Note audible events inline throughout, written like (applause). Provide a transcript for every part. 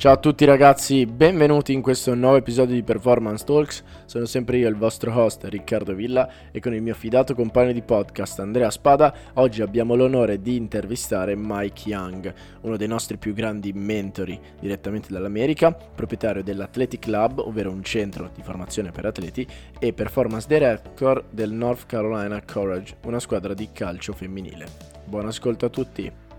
Ciao a tutti ragazzi, benvenuti in questo nuovo episodio di Performance Talks. Sono sempre io il vostro host Riccardo Villa e con il mio fidato compagno di podcast Andrea Spada oggi abbiamo l'onore di intervistare Mike Young, uno dei nostri più grandi mentori direttamente dall'America, proprietario dell'Athletic Lab, ovvero un centro di formazione per atleti, e performance director del North Carolina Courage, una squadra di calcio femminile. Buon ascolto a tutti!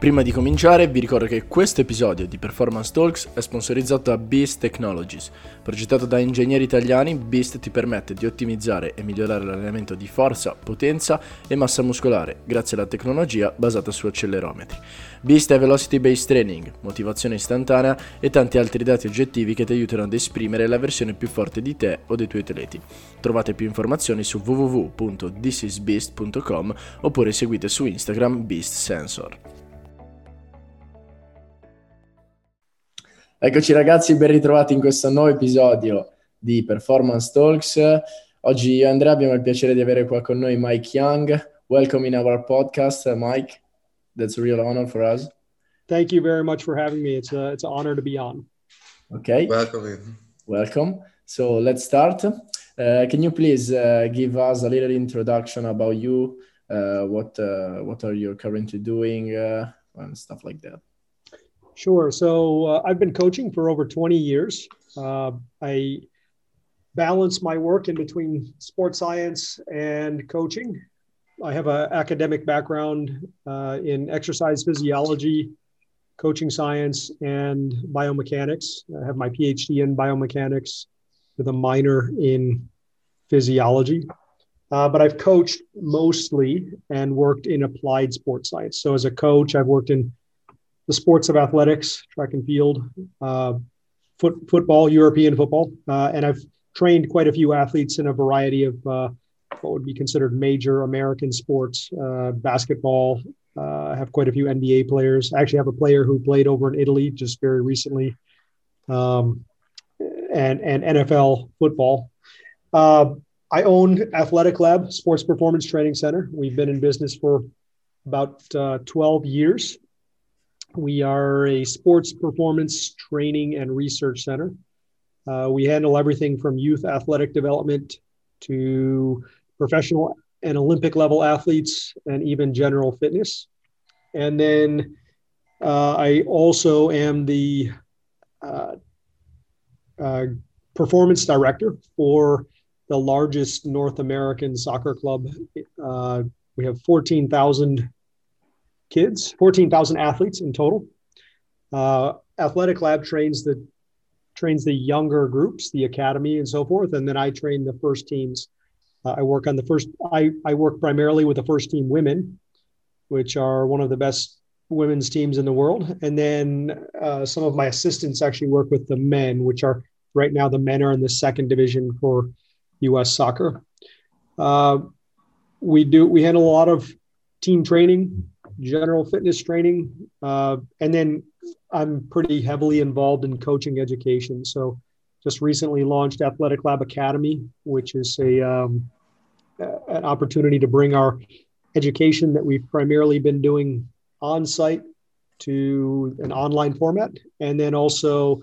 Prima di cominciare vi ricordo che questo episodio di Performance Talks è sponsorizzato da Beast Technologies. Progettato da ingegneri italiani, Beast ti permette di ottimizzare e migliorare l'allenamento di forza, potenza e massa muscolare grazie alla tecnologia basata su accelerometri. Beast è Velocity Based Training, motivazione istantanea e tanti altri dati oggettivi che ti aiutano ad esprimere la versione più forte di te o dei tuoi atleti. Trovate più informazioni su www.thisisbeast.com oppure seguite su Instagram Beast Sensor. Eccoci ragazzi, ben ritrovati in questo nuovo episodio di Performance Talks. Oggi io e Andrea abbiamo il piacere di avere qua con noi Mike Young. Welcome in our podcast, uh, Mike. That's a real honor for us. Thank you very much for having me. It's, a, it's an honor to be on. Okay. Welcome. Welcome. So let's start. Uh, can you please uh, give us a little introduction about you? Uh, what uh, what are you currently doing uh, and stuff like that? Sure. So uh, I've been coaching for over 20 years. Uh, I balance my work in between sports science and coaching. I have an academic background uh, in exercise physiology, coaching science, and biomechanics. I have my PhD in biomechanics with a minor in physiology. Uh, but I've coached mostly and worked in applied sports science. So as a coach, I've worked in the sports of athletics, track and field, uh, foot, football, European football, uh, and I've trained quite a few athletes in a variety of uh, what would be considered major American sports, uh, basketball. Uh, I have quite a few NBA players. I actually have a player who played over in Italy just very recently, um, and and NFL football. Uh, I own Athletic Lab Sports Performance Training Center. We've been in business for about 12 years. We are a sports performance training and research center. Uh, we handle everything from youth athletic development to professional and Olympic level athletes and even general fitness. And then uh, I also am the uh, uh performance director for the largest North American soccer club. Uh, we have 14,000 kids, 14,000 athletes in total. Uh, Athletic Lab trains the trains the younger groups, the academy, and so forth, and then I train the first teams. Uh, I work on the first. I I work primarily with the first team women, which are one of the best women's teams in the world, and then uh, some of my assistants actually work with the men, which are right now the men are in the second division for U.S. soccer. Uh, we do we handle a lot of team training, general fitness training, uh, and then I'm pretty heavily involved in coaching education. So, just recently launched Athletic Lab Academy, which is a um, an opportunity to bring our education that we've primarily been doing on site to an online format, and then also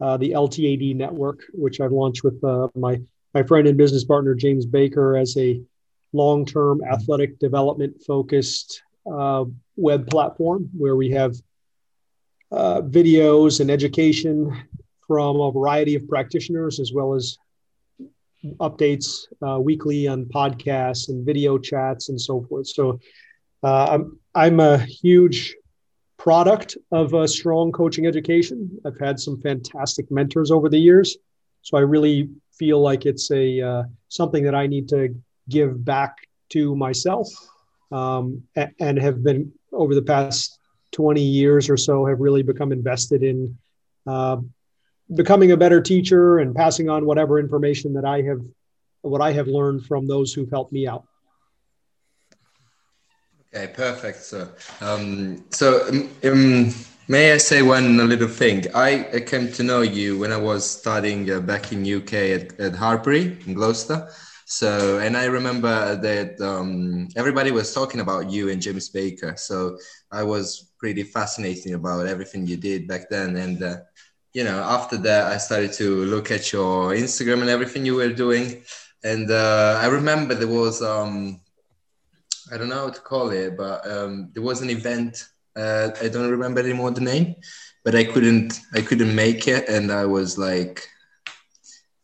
uh, the LTAD network, which I've launched with uh, my my friend and business partner James Baker as a long-term athletic development focused uh, web platform where we have uh, videos and education from a variety of practitioners as well as updates uh, weekly on podcasts and video chats and so forth. So uh, I'm, I'm a huge product of a strong coaching education. I've had some fantastic mentors over the years. So I really feel like it's a uh, something that I need to give back to myself um, and have been over the past 20 years or so have really become invested in uh, becoming a better teacher and passing on whatever information that I have what I have learned from those who've helped me out. Okay, perfect. So, um, so um, may I say one little thing? I, I, came to know you when I was studying uh, back in UK at, at Hartpury in Gloucester. So, and I remember that um, everybody was talking about you and James Baker. So I was pretty fascinating about everything you did back then. And uh, you know, after that, I started to look at your Instagram and everything you were doing. And uh, I remember there was, um, I don't know how to call it, but um, there was an event. Uh, I don't remember anymore the name, but I couldn't, I couldn't make it, and I was like,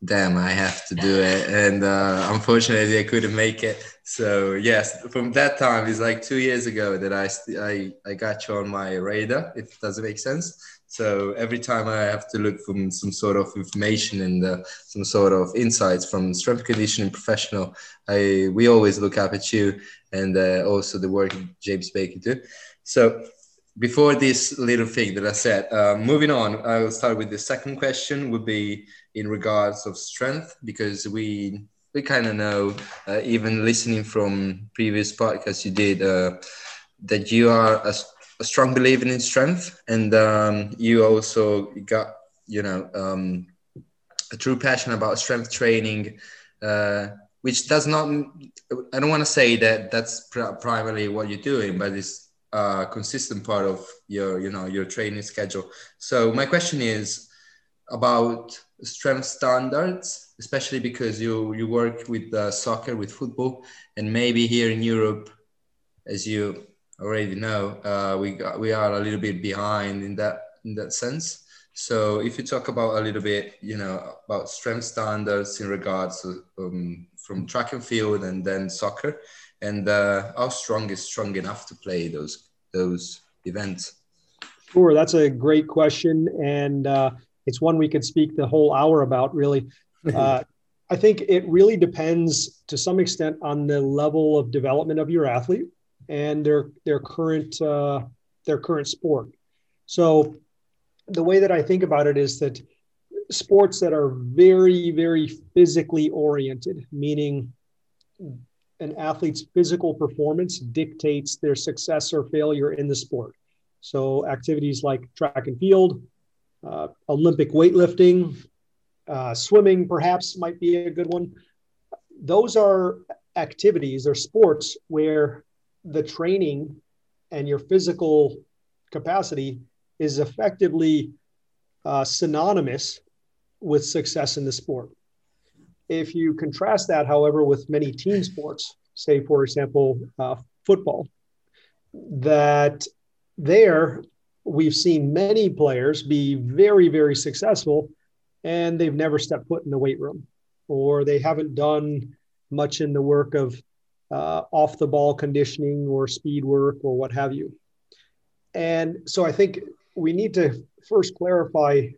damn, I have to do it. And uh, unfortunately, I couldn't make it. So yes, from that time, it's like two years ago that I, I, I got you on my radar, if it doesn't make sense. So every time I have to look for some sort of information and uh, some sort of insights from strength conditioning professional, I we always look up at you and uh, also the work James Baker do. So before this little thing that I said, uh, moving on, I will start with the second question. Would be in regards of strength because we we kind of know, uh, even listening from previous podcasts you did, uh, that you are a, a, strong believer in strength, and um, you also got you know um, a true passion about strength training, uh, which does not. I don't want to say that that's pr- primarily what you're doing, but it's a consistent part of your you know your training schedule. So my question is about strength standards, especially because you you work with uh, soccer, with football, and maybe here in Europe, as you already know, uh, we got, we are a little bit behind in that in that sense. So if you talk about a little bit, you know, about strength standards in regards to, um, from track and field and then soccer, and uh, how strong is strong enough to play those those events? Sure, that's a great question, and uh, it's one we could speak the whole hour about, really. Uh, I think it really depends to some extent on the level of development of your athlete and their their current uh, their current sport. So the way that I think about it is that sports that are very very physically oriented, meaning an athlete's physical performance dictates their success or failure in the sport. So activities like track and field, uh, Olympic weightlifting, uh, swimming, perhaps might be a good one. Those are activities or sports where the training and your physical capacity is effectively uh, synonymous with success in the sport. If you contrast that, however, with many team sports, say, for example, uh, football, that there we've seen many players be very, very successful and they've never stepped foot in the weight room or they haven't done much in the work of uh, off the ball conditioning or speed work or what have you. And so I think we need to first clarify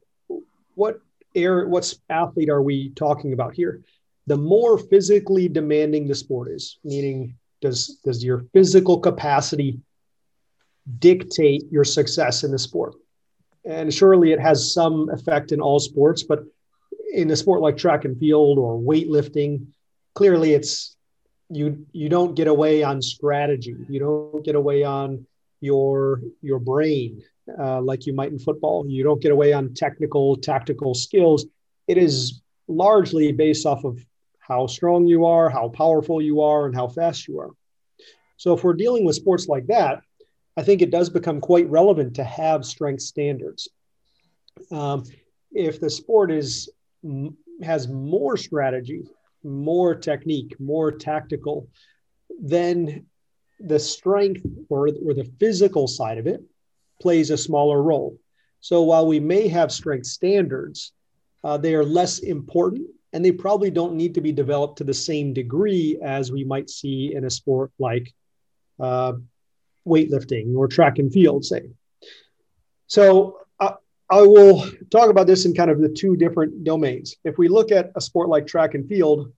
what air, what athlete are we talking about here? The more physically demanding the sport is, meaning does does your physical capacity dictate your success in the sport. And surely it has some effect in all sports, but in a sport like track and field or weightlifting, clearly it's you you don't get away on strategy. You don't get away on your your brain uh, like you might in football. You don't get away on technical tactical skills. It is largely based off of how strong you are, how powerful you are, and how fast you are. So if we're dealing with sports like that, I think it does become quite relevant to have strength standards. Um, if the sport is has more strategy, more technique, more tactical, then the strength or, or the physical side of it plays a smaller role. So while we may have strength standards, uh, they are less important and they probably don't need to be developed to the same degree as we might see in a sport like uh, weightlifting or track and field, say. So uh, I will talk about this in kind of the two different domains. If we look at a sport like track and field,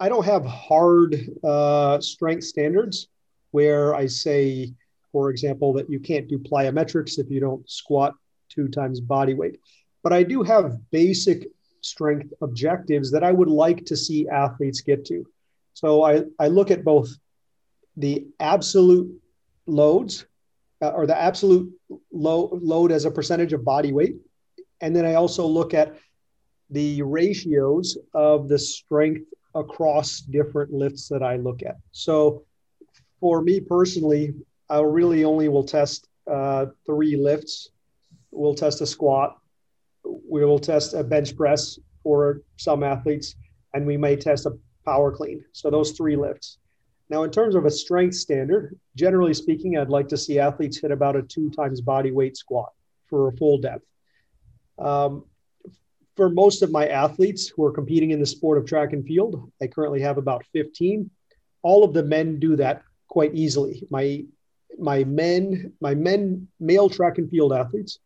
I don't have hard uh, strength standards where I say, for example, that you can't do plyometrics if you don't squat two times body weight. But I do have basic strength objectives that I would like to see athletes get to. So I, I look at both the absolute loads uh, or the absolute low, load as a percentage of body weight. And then I also look at the ratios of the strength across different lifts that I look at. So for me personally, I really only will test uh, three lifts. We'll test a squat. We will test a bench press for some athletes, and we may test a power clean. So those three lifts. Now, in terms of a strength standard, generally speaking, I'd like to see athletes hit about a two times body weight squat for a full depth. Um, for most of my athletes who are competing in the sport of track and field, I currently have about 15. All of the men do that quite easily. My my men, my men, male track and field athletes,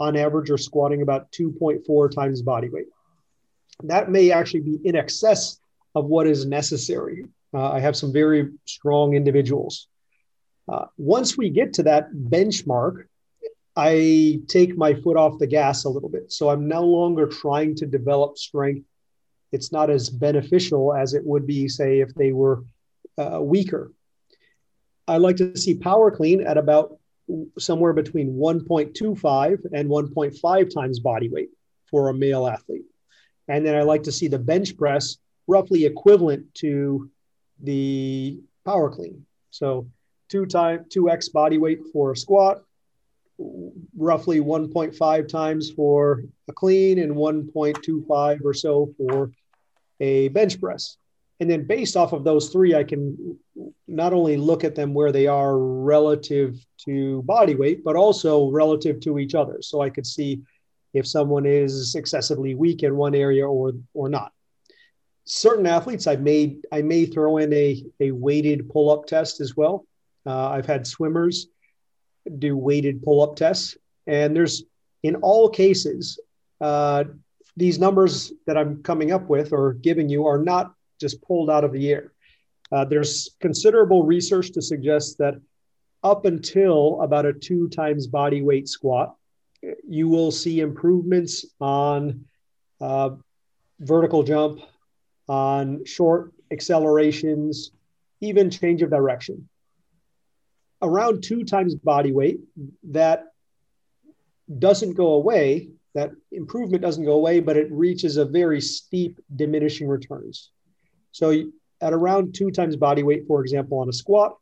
on average, are squatting about 2.4 times body weight. That may actually be in excess of what is necessary. Uh, I have some very strong individuals. Uh, once we get to that benchmark, I take my foot off the gas a little bit. So I'm no longer trying to develop strength. It's not as beneficial as it would be, say, if they were uh, weaker. I like to see power clean at about somewhere between 1.25 and 1.5 times body weight for a male athlete. And then I like to see the bench press roughly equivalent to the power clean. So two time 2x body weight for a squat, roughly 1.5 times for a clean and 1.25 or so for a bench press. And then based off of those three, I can not only look at them where they are relative to body weight, but also relative to each other. So I could see if someone is excessively weak in one area or or not. Certain athletes, I may I may throw in a, a weighted pull-up test as well. Uh, I've had swimmers do weighted pull-up tests, and there's in all cases uh, these numbers that I'm coming up with or giving you are not just pulled out of the air. Uh, there's considerable research to suggest that up until about a two times body weight squat, you will see improvements on uh, vertical jump, on short accelerations, even change of direction. Around two times body weight, that doesn't go away, that improvement doesn't go away, but it reaches a very steep diminishing returns. So at around two times body weight, for example, on a squat,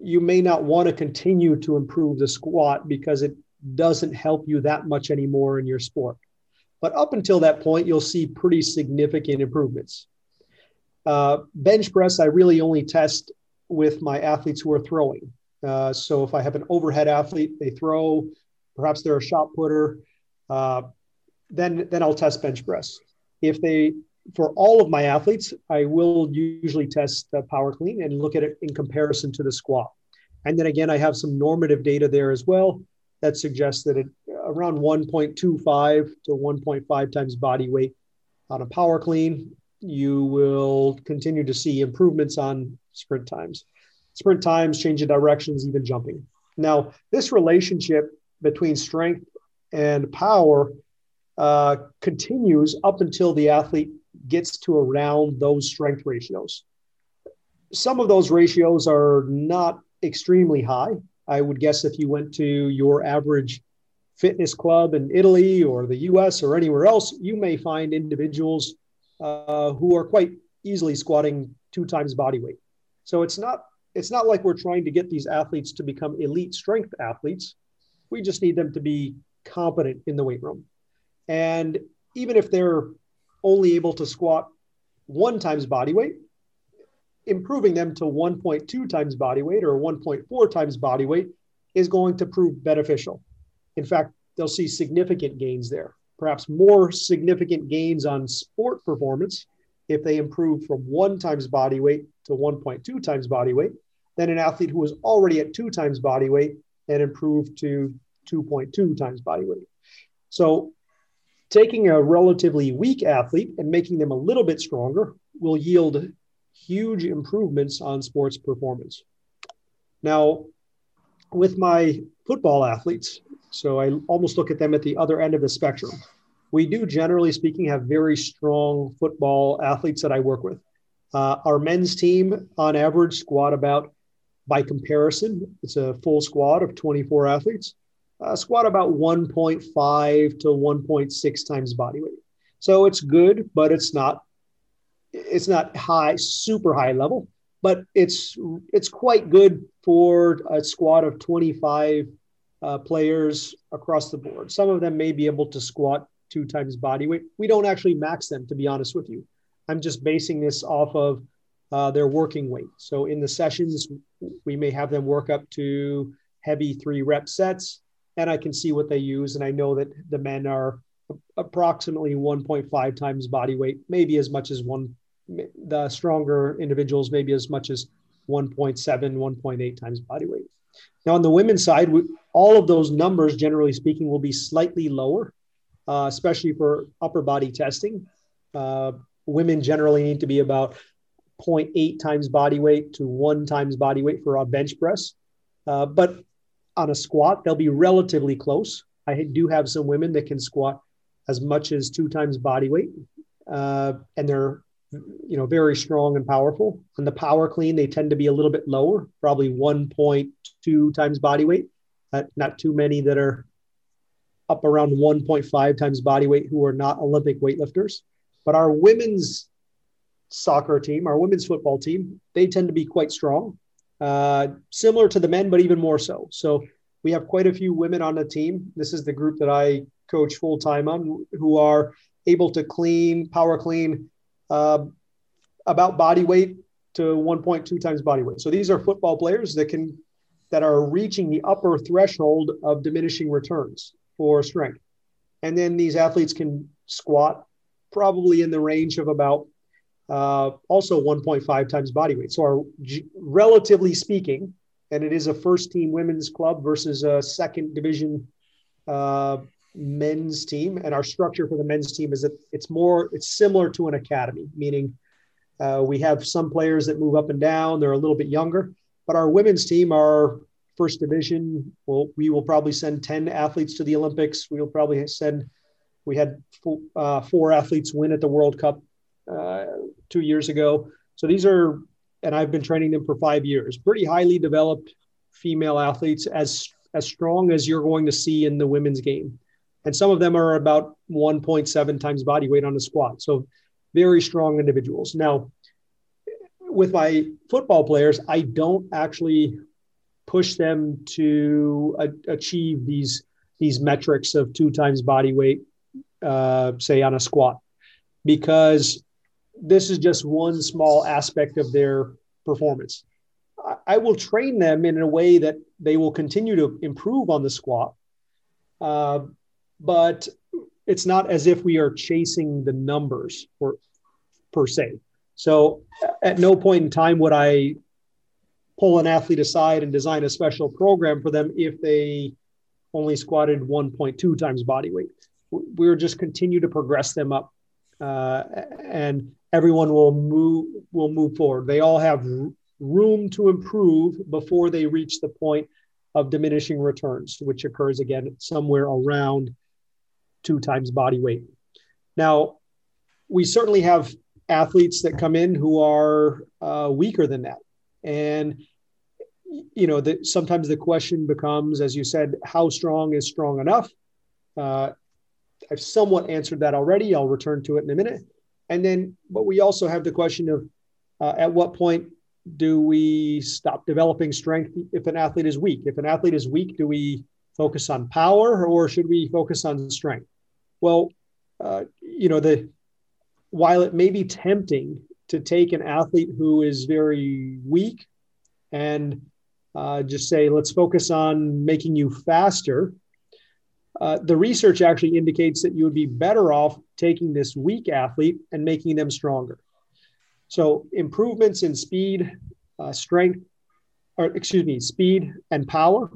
you may not want to continue to improve the squat because it doesn't help you that much anymore in your sport. But up until that point, you'll see pretty significant improvements. Uh, bench press, I really only test with my athletes who are throwing. Uh, so if I have an overhead athlete, they throw, perhaps they're a shot putter, uh, then then I'll test bench press. If they for all of my athletes, I will usually test the power clean and look at it in comparison to the squat. And then again, I have some normative data there as well that suggests that it, around 1.25 to 1.5 times body weight on a power clean, you will continue to see improvements on sprint times. Sprint times, change of directions, even jumping. Now, this relationship between strength and power uh, continues up until the athlete gets to around those strength ratios. Some of those ratios are not extremely high. I would guess if you went to your average fitness club in Italy or the US or anywhere else, you may find individuals uh, who are quite easily squatting two times body weight. So it's not it's not like we're trying to get these athletes to become elite strength athletes. We just need them to be competent in the weight room. And even if they're only able to squat one times body weight, improving them to 1.2 times body weight or 1.4 times body weight is going to prove beneficial. In fact, they'll see significant gains there, perhaps more significant gains on sport performance if they improve from one times body weight to 1.2 times body weight than an athlete who was already at two times body weight and improved to 2.2 times body weight. So taking a relatively weak athlete and making them a little bit stronger will yield huge improvements on sports performance. Now, with my football athletes, so I almost look at them at the other end of the spectrum. We do, generally speaking, have very strong football athletes that I work with. Uh, our men's team, on average, squat about, by comparison, it's a full squad of 24 athletes uh, squat about 1.5 to 1.6 times body weight. So it's good, but it's not it's not high, super high level, but it's it's quite good for a squad of 25 uh, players across the board. Some of them may be able to squat two times body weight. We don't actually max them, to be honest with you. I'm just basing this off of uh, their working weight. So in the sessions, we may have them work up to heavy three rep sets, and I can see what they use. And I know that the men are approximately 1.5 times body weight, maybe as much as one. The stronger individuals, maybe as much as 1.7, 1.8 times body weight. Now, on the women's side, we, all of those numbers, generally speaking, will be slightly lower, uh, especially for upper body testing. Uh, women generally need to be about 0.8 times body weight to one times body weight for a bench press. Uh, but on a squat, they'll be relatively close. I do have some women that can squat as much as two times body weight, uh, and they're you know very strong and powerful. On the power clean, they tend to be a little bit lower, probably 1.2 times body weight. Uh, not too many that are up around 1.5 times body weight who are not Olympic weightlifters. But our women's soccer team, our women's football team, they tend to be quite strong, uh, similar to the men, but even more so. So we have quite a few women on the team. This is the group that I coach full time on, who are able to clean, power clean, uh, about body weight to 1.2 times body weight. So these are football players that can that are reaching the upper threshold of diminishing returns for strength. And then these athletes can squat probably in the range of about uh, also 1.5 times body weight. So, our, relatively speaking, and it is a first team women's club versus a second division uh, men's team. And our structure for the men's team is that it's more, it's similar to an academy, meaning uh, we have some players that move up and down, they're a little bit younger, but our women's team are first division. Well, we will probably send 10 athletes to the Olympics. We will probably send, we had four, uh, four athletes win at the World Cup uh, two years ago. So these are, and I've been training them for five years, pretty highly developed female athletes, as as strong as you're going to see in the women's game. And some of them are about 1.7 times body weight on a squat. So very strong individuals. Now, with my football players, I don't actually push them to a- achieve these these metrics of two times body weight, uh, say on a squat, because this is just one small aspect of their performance. I will train them in a way that they will continue to improve on the squat, uh, but it's not as if we are chasing the numbers per se. So at no point in time would I pull an athlete aside and design a special program for them if they only squatted 1.2 times body weight. We're just continue to progress them up, uh, and everyone will move will move forward. They all have room to improve before they reach the point of diminishing returns, which occurs again somewhere around two times body weight. Now, we certainly have athletes that come in who are uh, weaker than that, and you know that sometimes the question becomes, as you said, how strong is strong enough? Uh, I've somewhat answered that already. I'll return to it in a minute. And then, but we also have the question of uh, at what point do we stop developing strength if an athlete is weak? If an athlete is weak, do we focus on power or should we focus on strength? Well, uh, you know, the while it may be tempting to take an athlete who is very weak and uh, just say, let's focus on making you faster uh, the research actually indicates that you would be better off taking this weak athlete and making them stronger. So improvements in speed, uh, strength, or excuse me, speed and power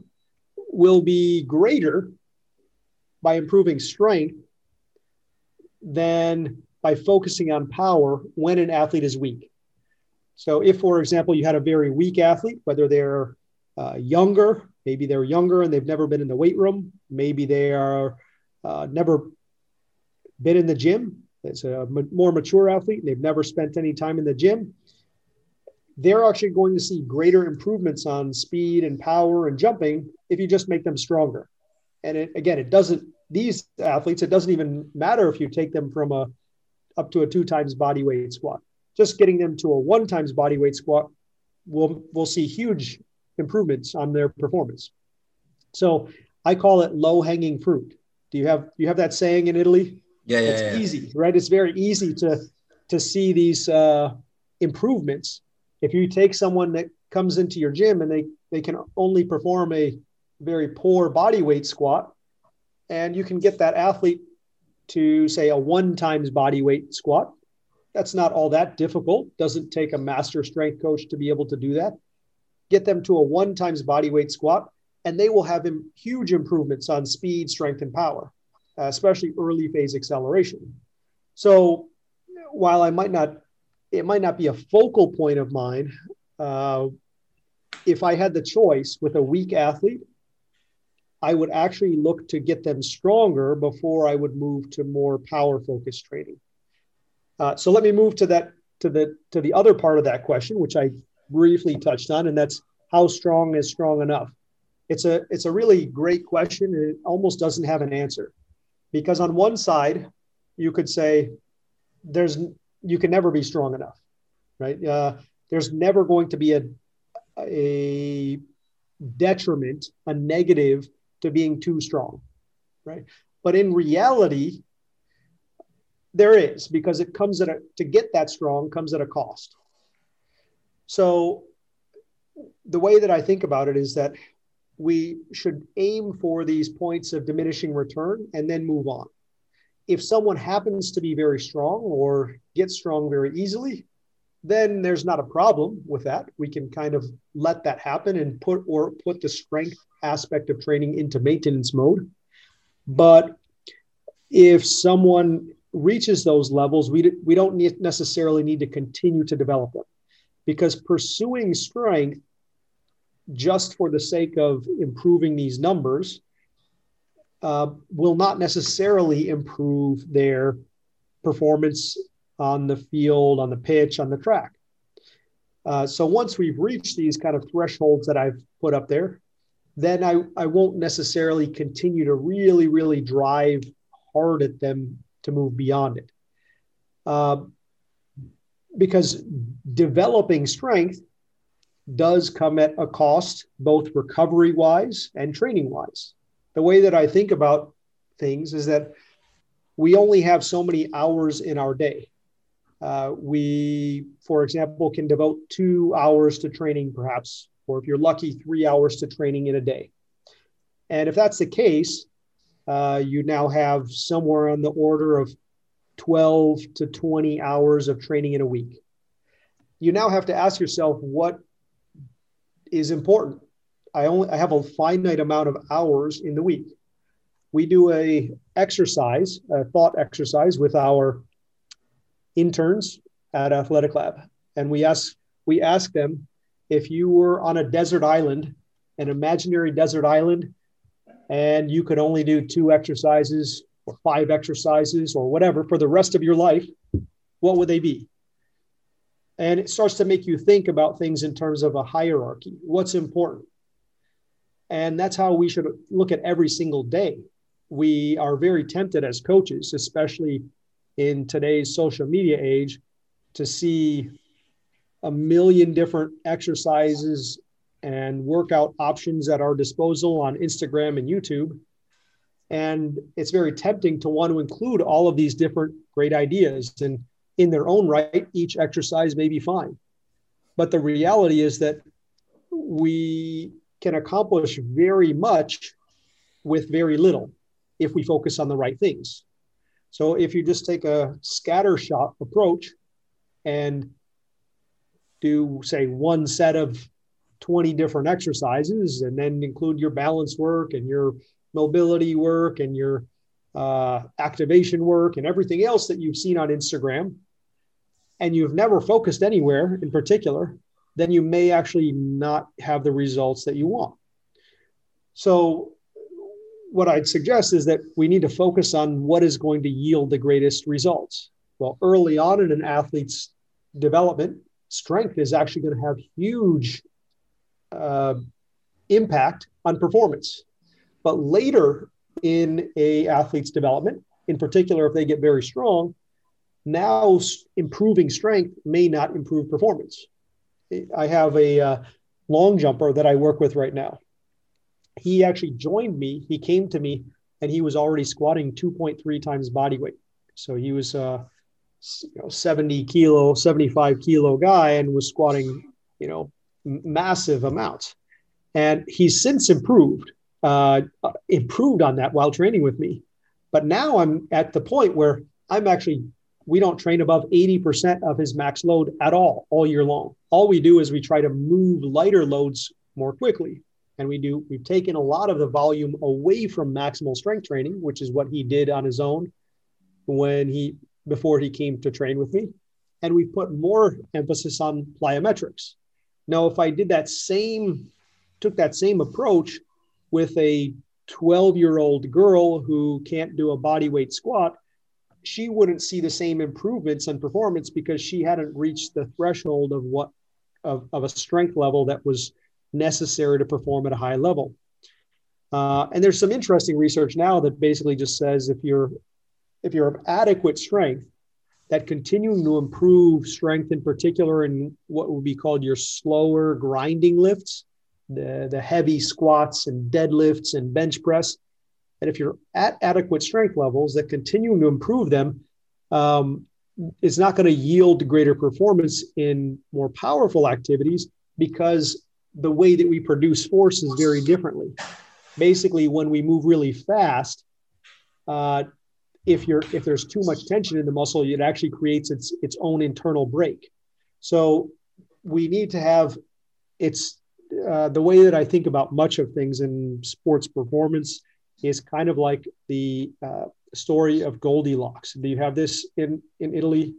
will be greater by improving strength than by focusing on power when an athlete is weak. So, if, for example, you had a very weak athlete, whether they're uh, younger Maybe they're younger and they've never been in the weight room. Maybe they are uh, never been in the gym. It's a more mature athlete. They've never spent any time in the gym. They're actually going to see greater improvements on speed and power and jumping if you just make them stronger. And it, again, it doesn't, these athletes, it doesn't even matter if you take them from a up to a two times body weight squat. Just getting them to a one times body weight squat will will see huge improvements on their performance. So I call it low hanging fruit. Do you have you have that saying in Italy? Yeah, yeah, it's yeah. easy, right? It's very easy to to see these uh, improvements. If you take someone that comes into your gym and they they can only perform a very poor body weight squat, and you can get that athlete to say a one times body weight squat. That's not all that difficult. Doesn't take a master strength coach to be able to do that. Get them to a one times body weight squat, and they will have huge improvements on speed, strength, and power, especially early phase acceleration. So while I might not, it might not be a focal point of mine. Uh, if I had the choice with a weak athlete, I would actually look to get them stronger before I would move to more power focused training. Uh, so let me move to that to the to the other part of that question, which I briefly touched on, and that's how strong is strong enough. It's a it's a really great question, and it almost doesn't have an answer, because on one side, you could say there's you can never be strong enough, right? Uh, there's never going to be a a detriment, a negative to being too strong, right? But in reality, there is because it comes at a to get that strong comes at a cost. So the way that I think about it is that we should aim for these points of diminishing return and then move on. If someone happens to be very strong or gets strong very easily, then there's not a problem with that. We can kind of let that happen and put or put the strength aspect of training into maintenance mode. But if someone reaches those levels, we, we don't need, necessarily need to continue to develop them because pursuing strength just for the sake of improving these numbers uh, will not necessarily improve their performance on the field, on the pitch, on the track. Uh, so once we've reached these kind of thresholds that I've put up there, then I, I won't necessarily continue to really, really drive hard at them to move beyond it. Uh, because developing strength does come at a cost, both recovery wise and training wise. The way that I think about things is that we only have so many hours in our day. Uh, we, for example, can devote two hours to training, perhaps, or if you're lucky, three hours to training in a day. And if that's the case, uh, you now have somewhere on the order of 12 to 20 hours of training in a week. You now have to ask yourself what is important. I only I have a finite amount of hours in the week. We do a exercise, a thought exercise with our interns at Athletic Lab, and we ask we ask them if you were on a desert island, an imaginary desert island, and you could only do two exercises or five exercises or whatever for the rest of your life, what would they be? And it starts to make you think about things in terms of a hierarchy. What's important? And that's how we should look at every single day. We are very tempted as coaches, especially in today's social media age, to see a million different exercises and workout options at our disposal on Instagram and YouTube. And it's very tempting to want to include all of these different great ideas. And in their own right, each exercise may be fine. But the reality is that we can accomplish very much with very little if we focus on the right things. So if you just take a scatter shot approach and do, say, one set of 20 different exercises and then include your balance work and your mobility work and your uh, activation work and everything else that you've seen on Instagram, and you've never focused anywhere in particular, then you may actually not have the results that you want. So, what I'd suggest is that we need to focus on what is going to yield the greatest results. Well, early on in an athlete's development, strength is actually going to have huge uh, impact on performance. But later in a athlete's development, in particular if they get very strong, now improving strength may not improve performance. I have a uh, long jumper that I work with right now. he actually joined me. He came to me and he was already squatting 2.3 times body weight. So he was a you know, 70 kilo, 75 kilo guy and was squatting, you know, massive amounts. And he's since improved, uh, improved on that while training with me. But now I'm at the point where I'm actually, we don't train above 80% of his max load at all, all year long. All we do is we try to move lighter loads more quickly. And we do we've taken a lot of the volume away from maximal strength training which is what he did on his own when he before he came to train with me. And we've put more emphasis on plyometrics. Now if i did that same took that same approach with a 12 year old girl who can't do a body weight squat she wouldn't see the same improvements in performance because she hadn't reached the threshold of what of, of a strength level that was necessary to perform at a high level. Uh, and there's some interesting research now that basically just says if you're if you're of adequate strength, that continuing to improve strength in particular in what would be called your slower grinding lifts, the, the heavy squats and deadlifts and bench press, and if you're at adequate strength levels, that continuing to improve them um, is not going to yield greater performance in more powerful activities because the way that we produce force is very differently. Basically, when we move really fast, uh, if you're if there's too much tension in the muscle, it actually creates its its own internal brake. So we need to have it's uh, the way that I think about much of things in sports performance is kind of like the uh, story of Goldilocks. Do you have this in in Italy?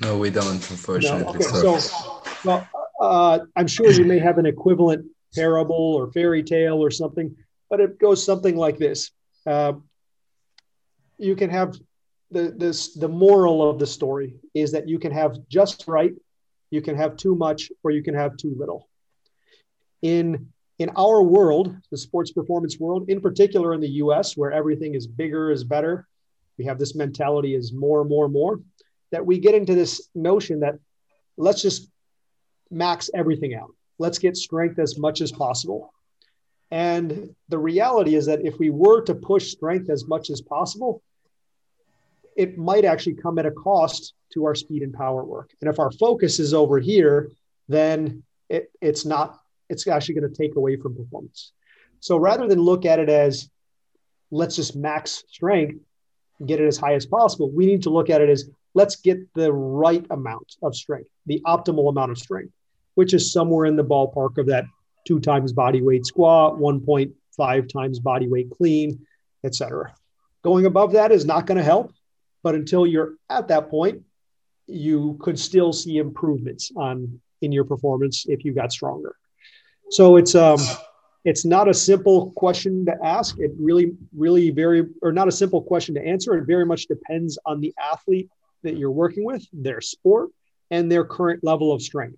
No, we don't, unfortunately. No? Okay, so, well, uh, I'm sure you may have an equivalent parable or fairy tale or something, but it goes something like this. Uh, you can have the this the moral of the story is that you can have just right, you can have too much, or you can have too little. In in our world, the sports performance world, in particular in the U.S., where everything is bigger is better, we have this mentality is more, more, more. That we get into this notion that let's just max everything out. Let's get strength as much as possible. And the reality is that if we were to push strength as much as possible, it might actually come at a cost to our speed and power work. And if our focus is over here, then it, it's not, it's actually going to take away from performance. So rather than look at it as let's just max strength, get it as high as possible, we need to look at it as let's get the right amount of strength, the optimal amount of strength which is somewhere in the ballpark of that two times body weight squat, 1.5 times body weight clean, etc. Going above that is not going to help, but until you're at that point, you could still see improvements on in your performance if you got stronger. So it's um it's not a simple question to ask. It really, really very, or not a simple question to answer. It very much depends on the athlete that you're working with, their sport, and their current level of strength.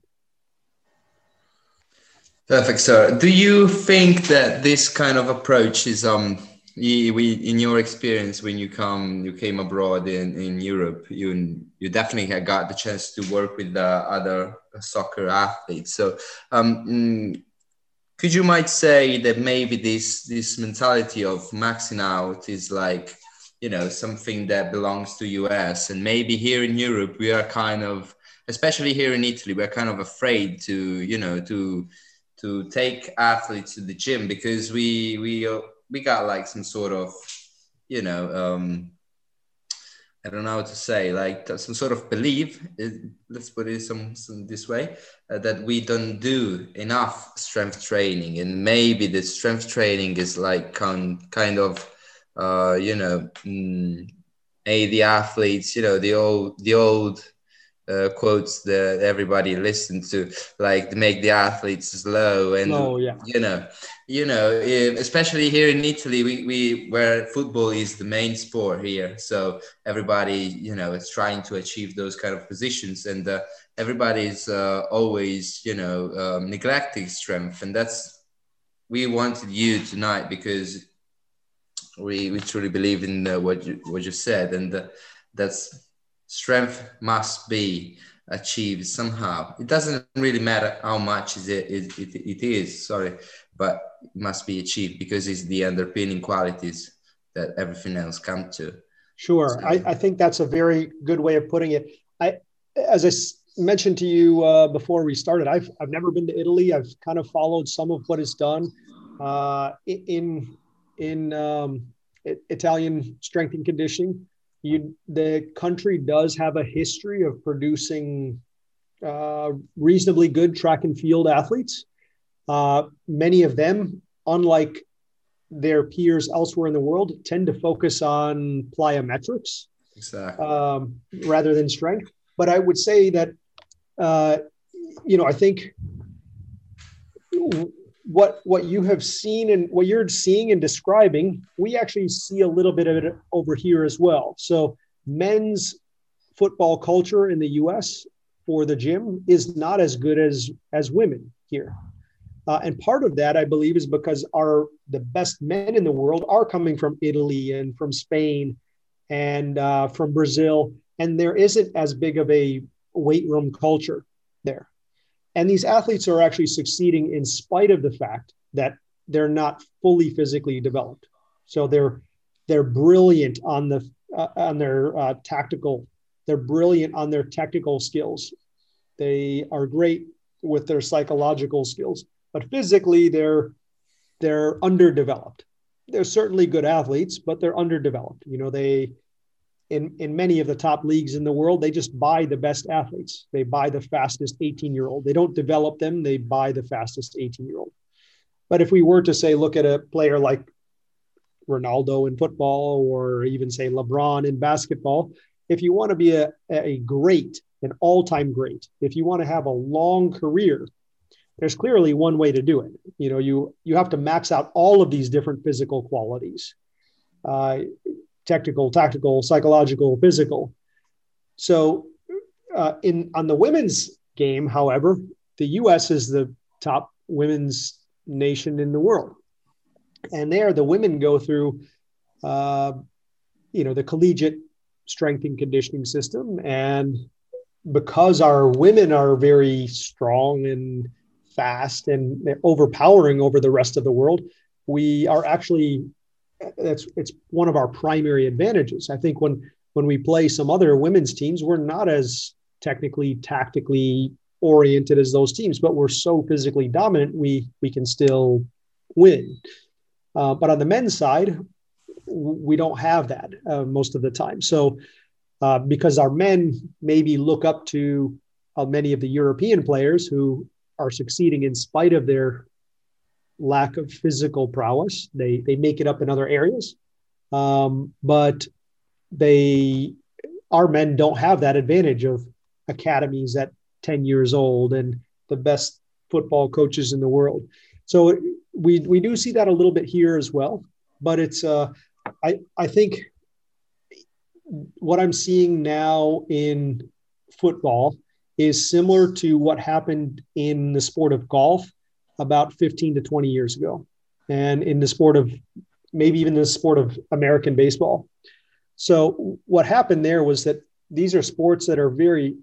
Perfect, sir. Do you think that this kind of approach is um we in your experience when you come you came abroad in, in Europe you you definitely had got the chance to work with the other soccer athletes so um mm, could you might say that maybe this this mentality of maxing out is like you know something that belongs to US and maybe here in Europe we are kind of especially here in Italy we're kind of afraid to you know to to take athletes to the gym because we we uh, we got like some sort of you know um I don't know how to say like some sort of belief let's put it some, some this way uh, that we don't do enough strength training. And maybe the strength training is like kind kind of uh you know mm, a the athletes you know the old the old uh, quotes that everybody listens to, like to make the athletes slow and oh, yeah. you know, you know, especially here in Italy, we, we where football is the main sport here, so everybody you know is trying to achieve those kind of positions, and uh, everybody's uh, always you know um, neglecting strength, and that's we wanted you tonight because we we truly believe in uh, what you what you said, and uh, that's strength must be achieved somehow. It doesn't really matter how much is it, it, it, it is, sorry, but it must be achieved because it's the underpinning qualities that everything else come to. Sure, so. I, I think that's a very good way of putting it. I, as I mentioned to you uh, before we started, I've I've never been to Italy. I've kind of followed some of what is done uh, in in um, Italian strength and conditioning. You, the country does have a history of producing uh, reasonably good track and field athletes. Uh, many of them, unlike their peers elsewhere in the world, tend to focus on plyometrics exactly. um, rather than strength. But I would say that, uh, you know, I think what what you have seen and what you're seeing and describing, we actually see a little bit of it over here as well. So men's football culture in the U.S. for the gym is not as good as as women here. Uh, and part of that, I believe, is because our the best men in the world are coming from Italy and from Spain and uh, from Brazil, and there isn't as big of a weight room culture. And these athletes are actually succeeding in spite of the fact that they're not fully physically developed. So they're they're brilliant on the uh, on their uh, tactical. They're brilliant on their technical skills. They are great with their psychological skills, but physically they're they're underdeveloped. They're certainly good athletes, but they're underdeveloped. You know, they in, in many of the top leagues in the world, they just buy the best athletes. They buy the fastest 18 year old. They don't develop them, they buy the fastest 18 year old. But if we were to say, look at a player like Ronaldo in football or even say LeBron in basketball, if you want to be a, a great, an all time great, if you want to have a long career, there's clearly one way to do it. You know, you you have to max out all of these different physical qualities. Uh, technical, tactical, psychological, physical. So, uh, in on the women's game, however, the U.S. is the top women's nation in the world, and there the women go through, uh, you know, the collegiate strength and conditioning system, and because our women are very strong and fast and overpowering over the rest of the world, we are actually that's it's one of our primary advantages. I think when when we play some other women's teams, we're not as technically tactically oriented as those teams, but we're so physically dominant we we can still win. Uh, but on the men's side, we don't have that uh, most of the time. So uh, because our men maybe look up to uh, many of the European players who are succeeding in spite of their lack of physical prowess. They they make it up in other areas, um, but they our men don't have that advantage of academies at 10 years old and the best football coaches in the world. So we we do see that a little bit here as well, but it's uh, I I think what I'm seeing now in football is similar to what happened in the sport of golf about 15 to 20 years ago, and in the sport of maybe even the sport of American baseball. So, what happened there was that these are sports that are very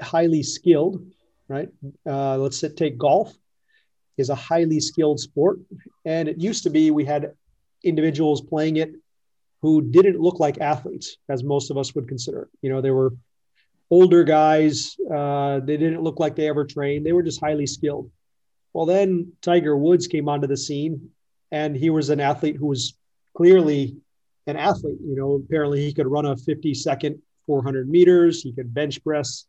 highly skilled, right? Uh, let's take golf is a highly skilled sport, and it used to be we had individuals playing it who didn't look like athletes, as most of us would consider. You know, they were older guys. Uh, they didn't look like they ever trained. They were just highly skilled. Well, then Tiger Woods came onto the scene, and he was an athlete who was clearly an athlete. You know, apparently he could run a 50 second 400 meters, he could bench press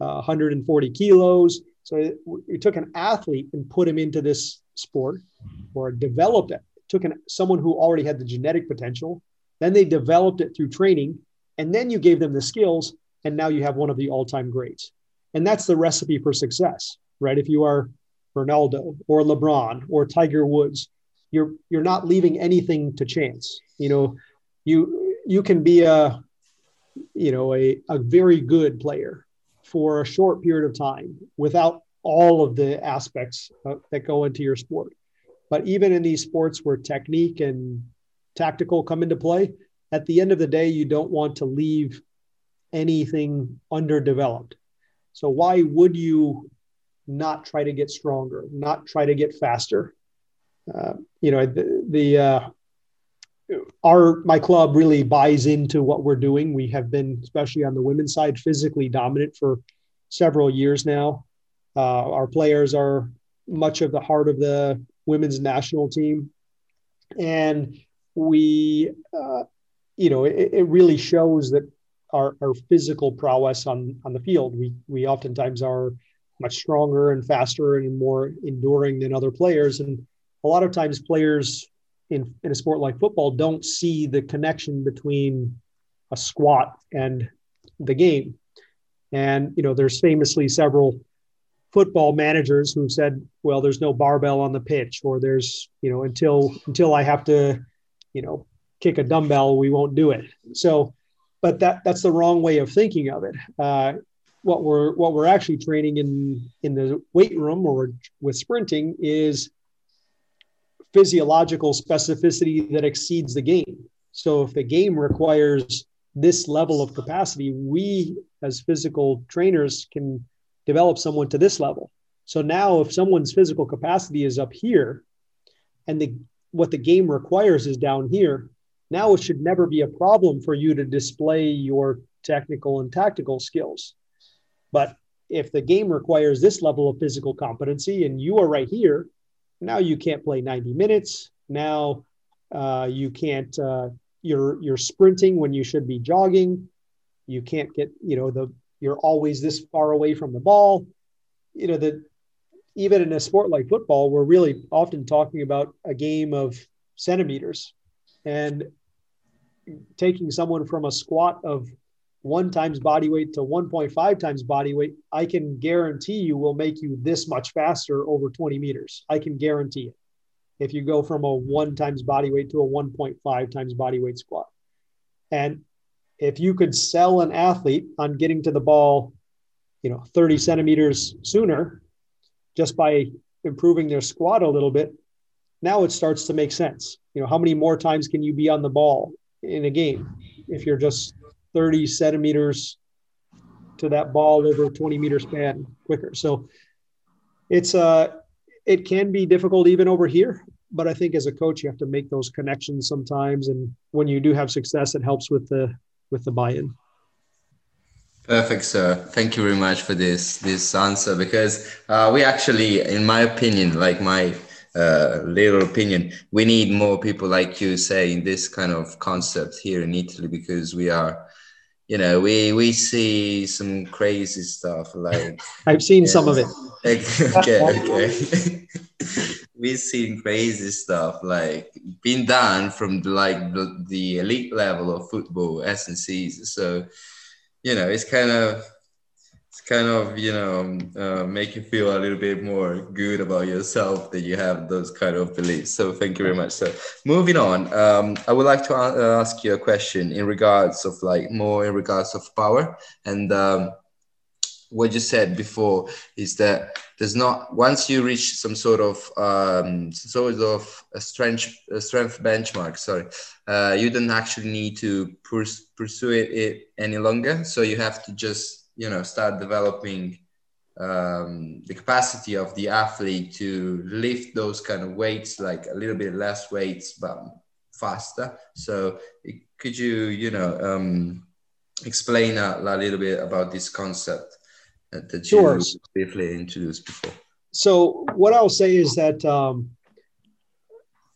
uh, 140 kilos. So we took an athlete and put him into this sport or developed it. Took an, someone who already had the genetic potential, then they developed it through training, and then you gave them the skills, and now you have one of the all time greats. And that's the recipe for success, right? If you are Ronaldo or LeBron or Tiger Woods. You're you're not leaving anything to chance. You know, you you can be a you know a, a very good player for a short period of time without all of the aspects uh, that go into your sport. But even in these sports where technique and tactical come into play, at the end of the day, you don't want to leave anything underdeveloped. So why would you not try to get stronger, not try to get faster. uh, you know, the, the uh, our my club really buys into what we're doing. We have been, especially on the women's side, physically dominant for several years now. Uh, our players are much of the heart of the women's national team, and we, uh, you know, it, it, really shows that our, our physical prowess on on the field. We we oftentimes are much stronger and faster and more enduring than other players, and a lot of times players in, in a sport like football don't see the connection between a squat and the game. And, you know, there's famously several football managers who said, well, there's no barbell on the pitch, or there's, you know, until until I have to, you know, kick a dumbbell, we won't do it. So, but that that's the wrong way of thinking of it. Uh, what we're what we're actually training in in the weight room or with sprinting is physiological specificity that exceeds the game. So if the game requires this level of capacity, we as physical trainers can develop someone to this level. So now if someone's physical capacity is up here and the what the game requires is down here, now it should never be a problem for you to display your technical and tactical skills. But if the game requires this level of physical competency and you are right here, now you can't play 90 minutes. Now uh, you can't, uh, you're, you're sprinting when you should be jogging. You can't get, you know, the, you're always this far away from the ball. You know, that even in a sport like football, we're really often talking about a game of centimeters and taking someone from a squat of one times body weight to 1.5 times body weight, I can guarantee you will make you this much faster over 20 meters. I can guarantee it. If you go from a one times body weight to a 1.5 times body weight squat. And if you could sell an athlete on getting to the ball, you know, 30 centimeters sooner just by improving their squat a little bit, now it starts to make sense. You know, how many more times can you be on the ball in a game if you're just 30 centimeters to that ball over a 20 meter span quicker. So it's uh it can be difficult even over here, but I think as a coach you have to make those connections sometimes and when you do have success it helps with the with the buy-in. Perfect, sir. Thank you very much for this this answer because uh, we actually, in my opinion, like my uh, little opinion, we need more people like you saying this kind of concept here in Italy because we are you know, we we see some crazy stuff like (laughs) I've seen yeah. some of it. (laughs) okay, okay. (laughs) We've seen crazy stuff like being done from the, like the, the elite level of football, SNCs. So, you know, it's kind of kind of you know uh, make you feel a little bit more good about yourself that you have those kind of beliefs. So thank you very much so moving on um, i would like to uh, ask you a question in regards of like more in regards of power. And um, what you said before is that there's not once you reach some sort of um, sort of a strength a strength benchmark sorry uh, you don't actually need to pers- pursue it, it any longer. So you have to just you know start developing um, the capacity of the athlete to lift those kind of weights like a little bit less weights but faster so could you you know um, explain a, a, little bit about this concept that you sure. briefly introduced before so what i'll say is that um,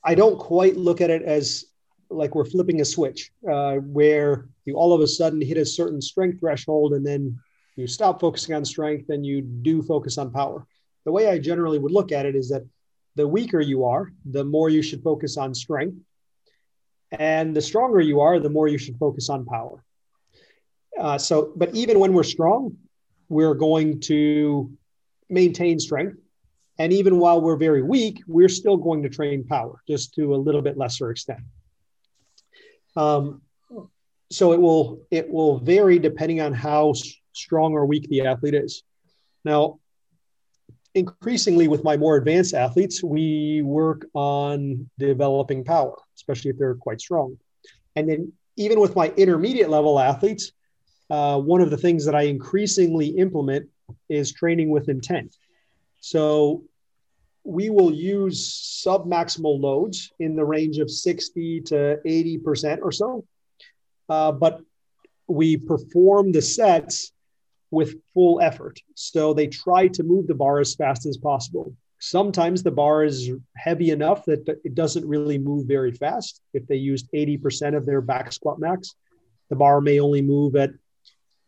i don't quite look at it as like we're flipping a switch uh, where you all of a sudden hit a certain strength threshold and then you stop focusing on strength and you do focus on power. The way I generally would look at it is that the weaker you are, the more you should focus on strength. And the stronger you are, the more you should focus on power. Uh, so, but even when we're strong, we're going to maintain strength. And even while we're very weak, we're still going to train power, just to a little bit lesser extent. Um, so it will it will vary depending on how strong or weak the athlete is. Now, increasingly with my more advanced athletes, we work on developing power, especially if they're quite strong. And then even with my intermediate level athletes, uh, one of the things that I increasingly implement is training with intent. So we will use submaximal loads in the range of 60 to 80% or so. Uh, but we perform the sets with full effort. So they try to move the bar as fast as possible. Sometimes the bar is heavy enough that it doesn't really move very fast. If they used 80% of their back squat max, the bar may only move at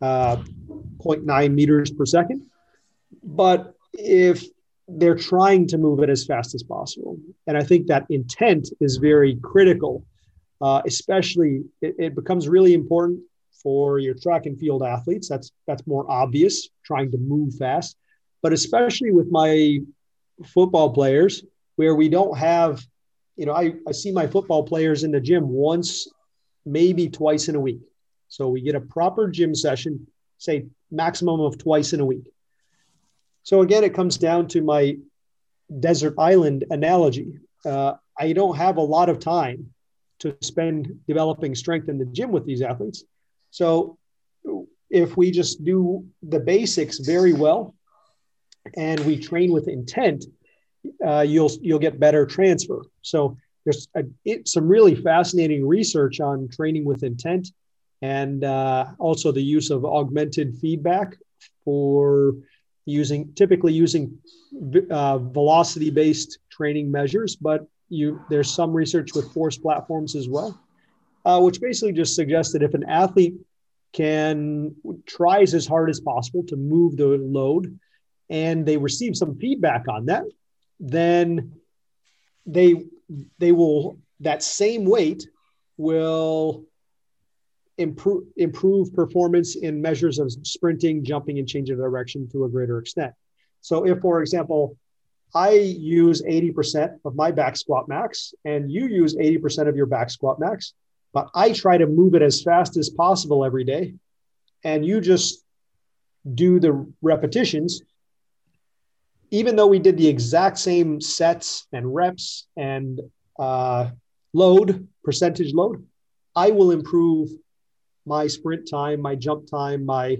uh, 0.9 meters per second. But if they're trying to move it as fast as possible. And I think that intent is very critical, uh, especially it, it, becomes really important for your track and field athletes. That's that's more obvious, trying to move fast, but especially with my football players, where we don't have, you know, I, I see my football players in the gym once, maybe twice in a week. So we get a proper gym session, say maximum of twice in a week. So again, it comes down to my desert island analogy. Uh, I don't have a lot of time to spend developing strength in the gym with these athletes. So if we just do the basics very well and we train with intent, uh, you'll you'll get better transfer. So there's a, it, some really fascinating research on training with intent, and uh, also the use of augmented feedback for using typically using uh, velocity based training measures, but you there's some research with force platforms as well, uh, which basically just suggests that if an athlete can tries as hard as possible to move the load and they receive some feedback on that, then they they will that same weight will improve improve performance in measures of sprinting, jumping, and change of direction to a greater extent. So, if, for example, I use 80% of my back squat max and you use 80% of your back squat max, but I try to move it as fast as possible every day, and you just do the repetitions, even though we did the exact same sets and reps and uh, load, percentage load, I will improve my sprint time, my jump time, my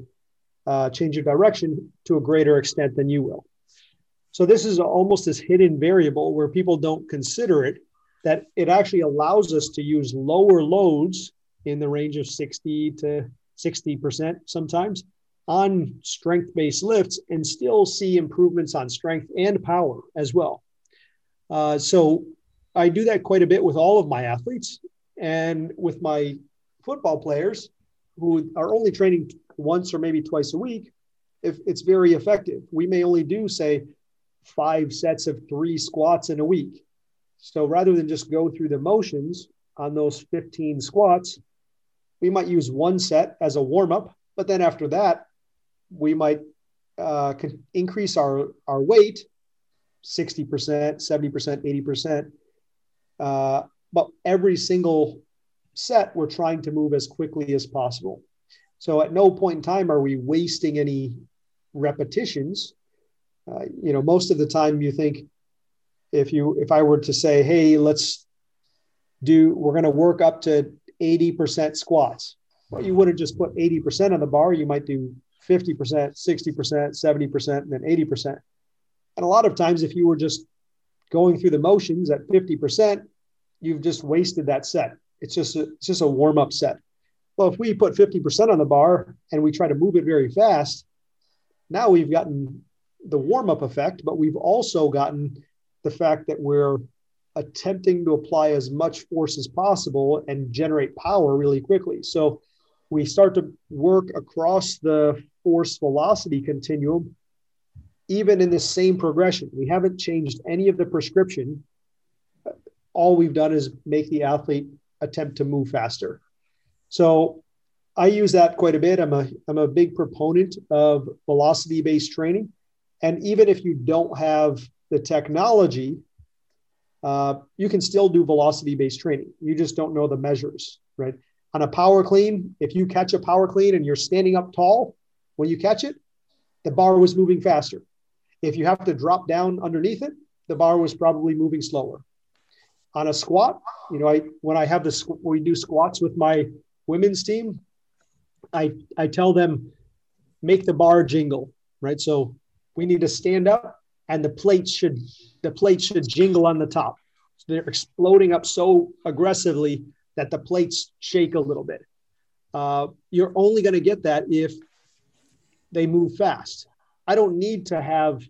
uh, change of direction to a greater extent than you will. So this is almost this hidden variable where people don't consider it that it actually allows us to use lower loads in the range of 60 to 60% sometimes on strength based lifts and still see improvements on strength and power as well. Uh, so I do that quite a bit with all of my athletes and with my football players who are only training once or maybe twice a week, if it's very effective. We may only do, say, five sets of three squats in a week. So rather than just go through the motions on those 15 squats, we might use one set as a warm up, but then after that, we might uh, increase our, our weight 60%, 70%, 80%. Uh, but every single set, we're trying to move as quickly as possible. So at no point in time are we wasting any repetitions. Uh, you know, most of the time you think if you if I were to say, hey, let's do we're going to work up to 80% squats. Well, you wouldn't just put 80% on the bar. You might do 50%, 60%, 70%, and then 80%. And a lot of times, if you were just going through the motions at 50%, you've just wasted that set. It's just a, it's just a warm up set. Well, if we put 50% on the bar and we try to move it very fast, now we've gotten the warm up effect, but we've also gotten the fact that we're attempting to apply as much force as possible and generate power really quickly. So we start to work across the force velocity continuum, even in the same progression. We haven't changed any of the prescription. All we've done is make the athlete attempt to move faster. So I use that quite a bit. I'm a I'm a big proponent of velocity based training, and even if you don't have the technology, uh, you can still do velocity based training. You just don't know the measures, right? On a power clean, if you catch a power clean and you're standing up tall when you catch it, the bar was moving faster. If you have to drop down underneath it, the bar was probably moving slower on a squat. You know, I when I have this we do squats with my women's team, I I tell them make the bar jingle, right? So we need to stand up and the plates should the plates should jingle on the top. So they're exploding up so aggressively that the plates shake a little bit. Uh, you're only going to get that if they move fast. I don't need to have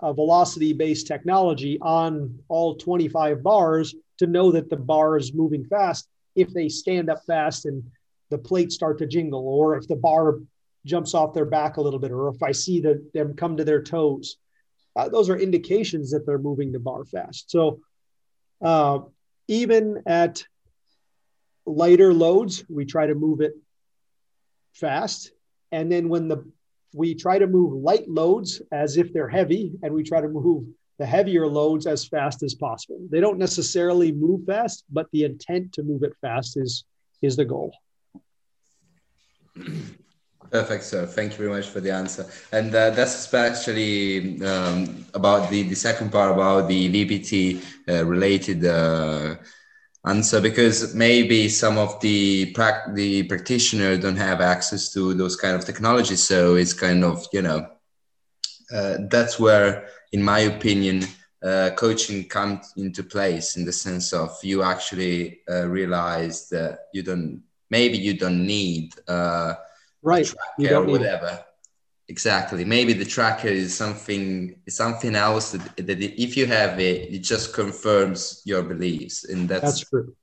a velocity based technology on all 25 bars to know that the bar is moving fast if they stand up fast and the plates start to jingle, or if the bar jumps off their back a little bit, or if I see the, them come to their toes. Uh, those are indications that they're moving the bar fast. So uh, even at lighter loads, we try to move it fast. And then when the we try to move light loads as if they're heavy, and we try to move the heavier loads as fast as possible. They don't necessarily move fast, but the intent to move it fast is is the goal. (clears throat) Perfect, sir. Thank you very much for the answer. And uh, that's especially um, about the, the second part about the VBT uh, related uh, answer because maybe some of the pra- the practitioner don't have access to those kind of technologies. So it's kind of you know uh, that's where, in my opinion, uh, coaching comes into place in the sense of you actually uh, realize that you don't maybe you don't need right. You don't whatever. Exactly. Maybe the tracker is something something else that, that if you have it it just confirms your beliefs and that's that's true.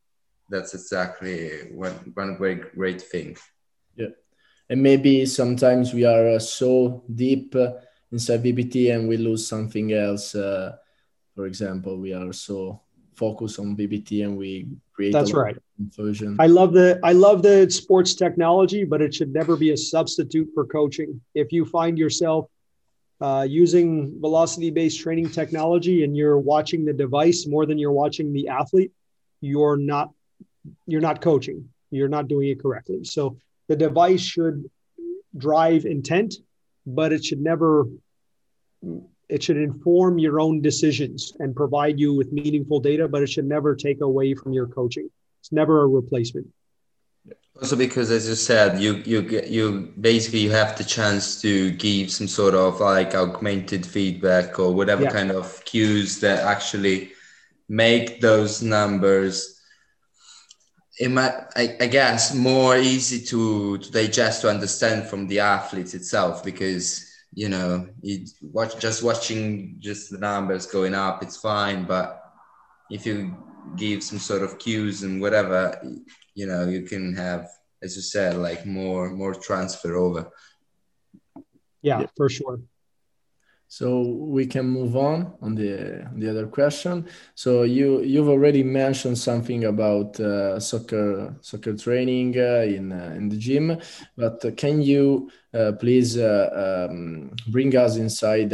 that's exactly one one great great thing. Yeah. And maybe sometimes we are uh, so deep uh, inside VBT and we lose something else uh, for example we are so focused on VBT and we create that's right confusion. I love the I love the sports technology, but it should never be a substitute for coaching. If you find yourself uh, using velocity based training technology and you're watching the device more than you're watching the athlete, you're not you're not coaching. You're not doing it correctly. So the device should drive intent, but it should never it should inform your own decisions and provide you with meaningful data, but it should never take away from your coaching. It's never a replacement. Also, because as you said, you you get you basically you have the chance to give some sort of like augmented feedback or whatever yeah. kind of cues that actually make those numbers it might, I, I, guess more easy to, to digest to understand from the athlete itself because you know you watch just watching just the numbers going up it's fine but if you give some sort of cues and whatever, you know, you can have, as you said, like more more transfer over. Yeah, yeah. for sure. So we can move on on the the other question. So you you've already mentioned something about uh, soccer soccer training uh, in uh, in the gym, but can you uh, please uh, um, bring us inside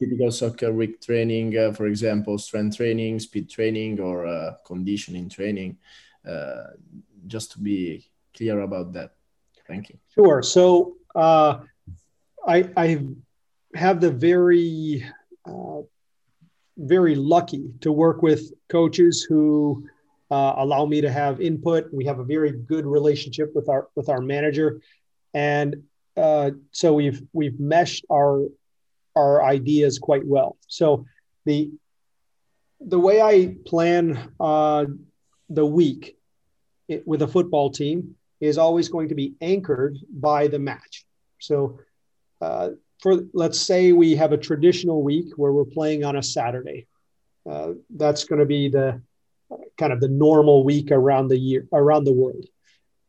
typical soccer week training, uh, for example, strength training, speed training, or conditioning training, just to be clear about that. Thank you. Sure. So I I have the very uh, very lucky to work with coaches who uh, allow me to have input. We have a very good relationship with our with our manager, and uh, so we've we've meshed our our ideas quite well. So the the way I plan uh, the week it, with a football team is always going to be anchored by the match. So uh, for let's say we have a traditional week where we're playing on a Saturday. Uh, that's going to be the kind of the normal week around the year around the world.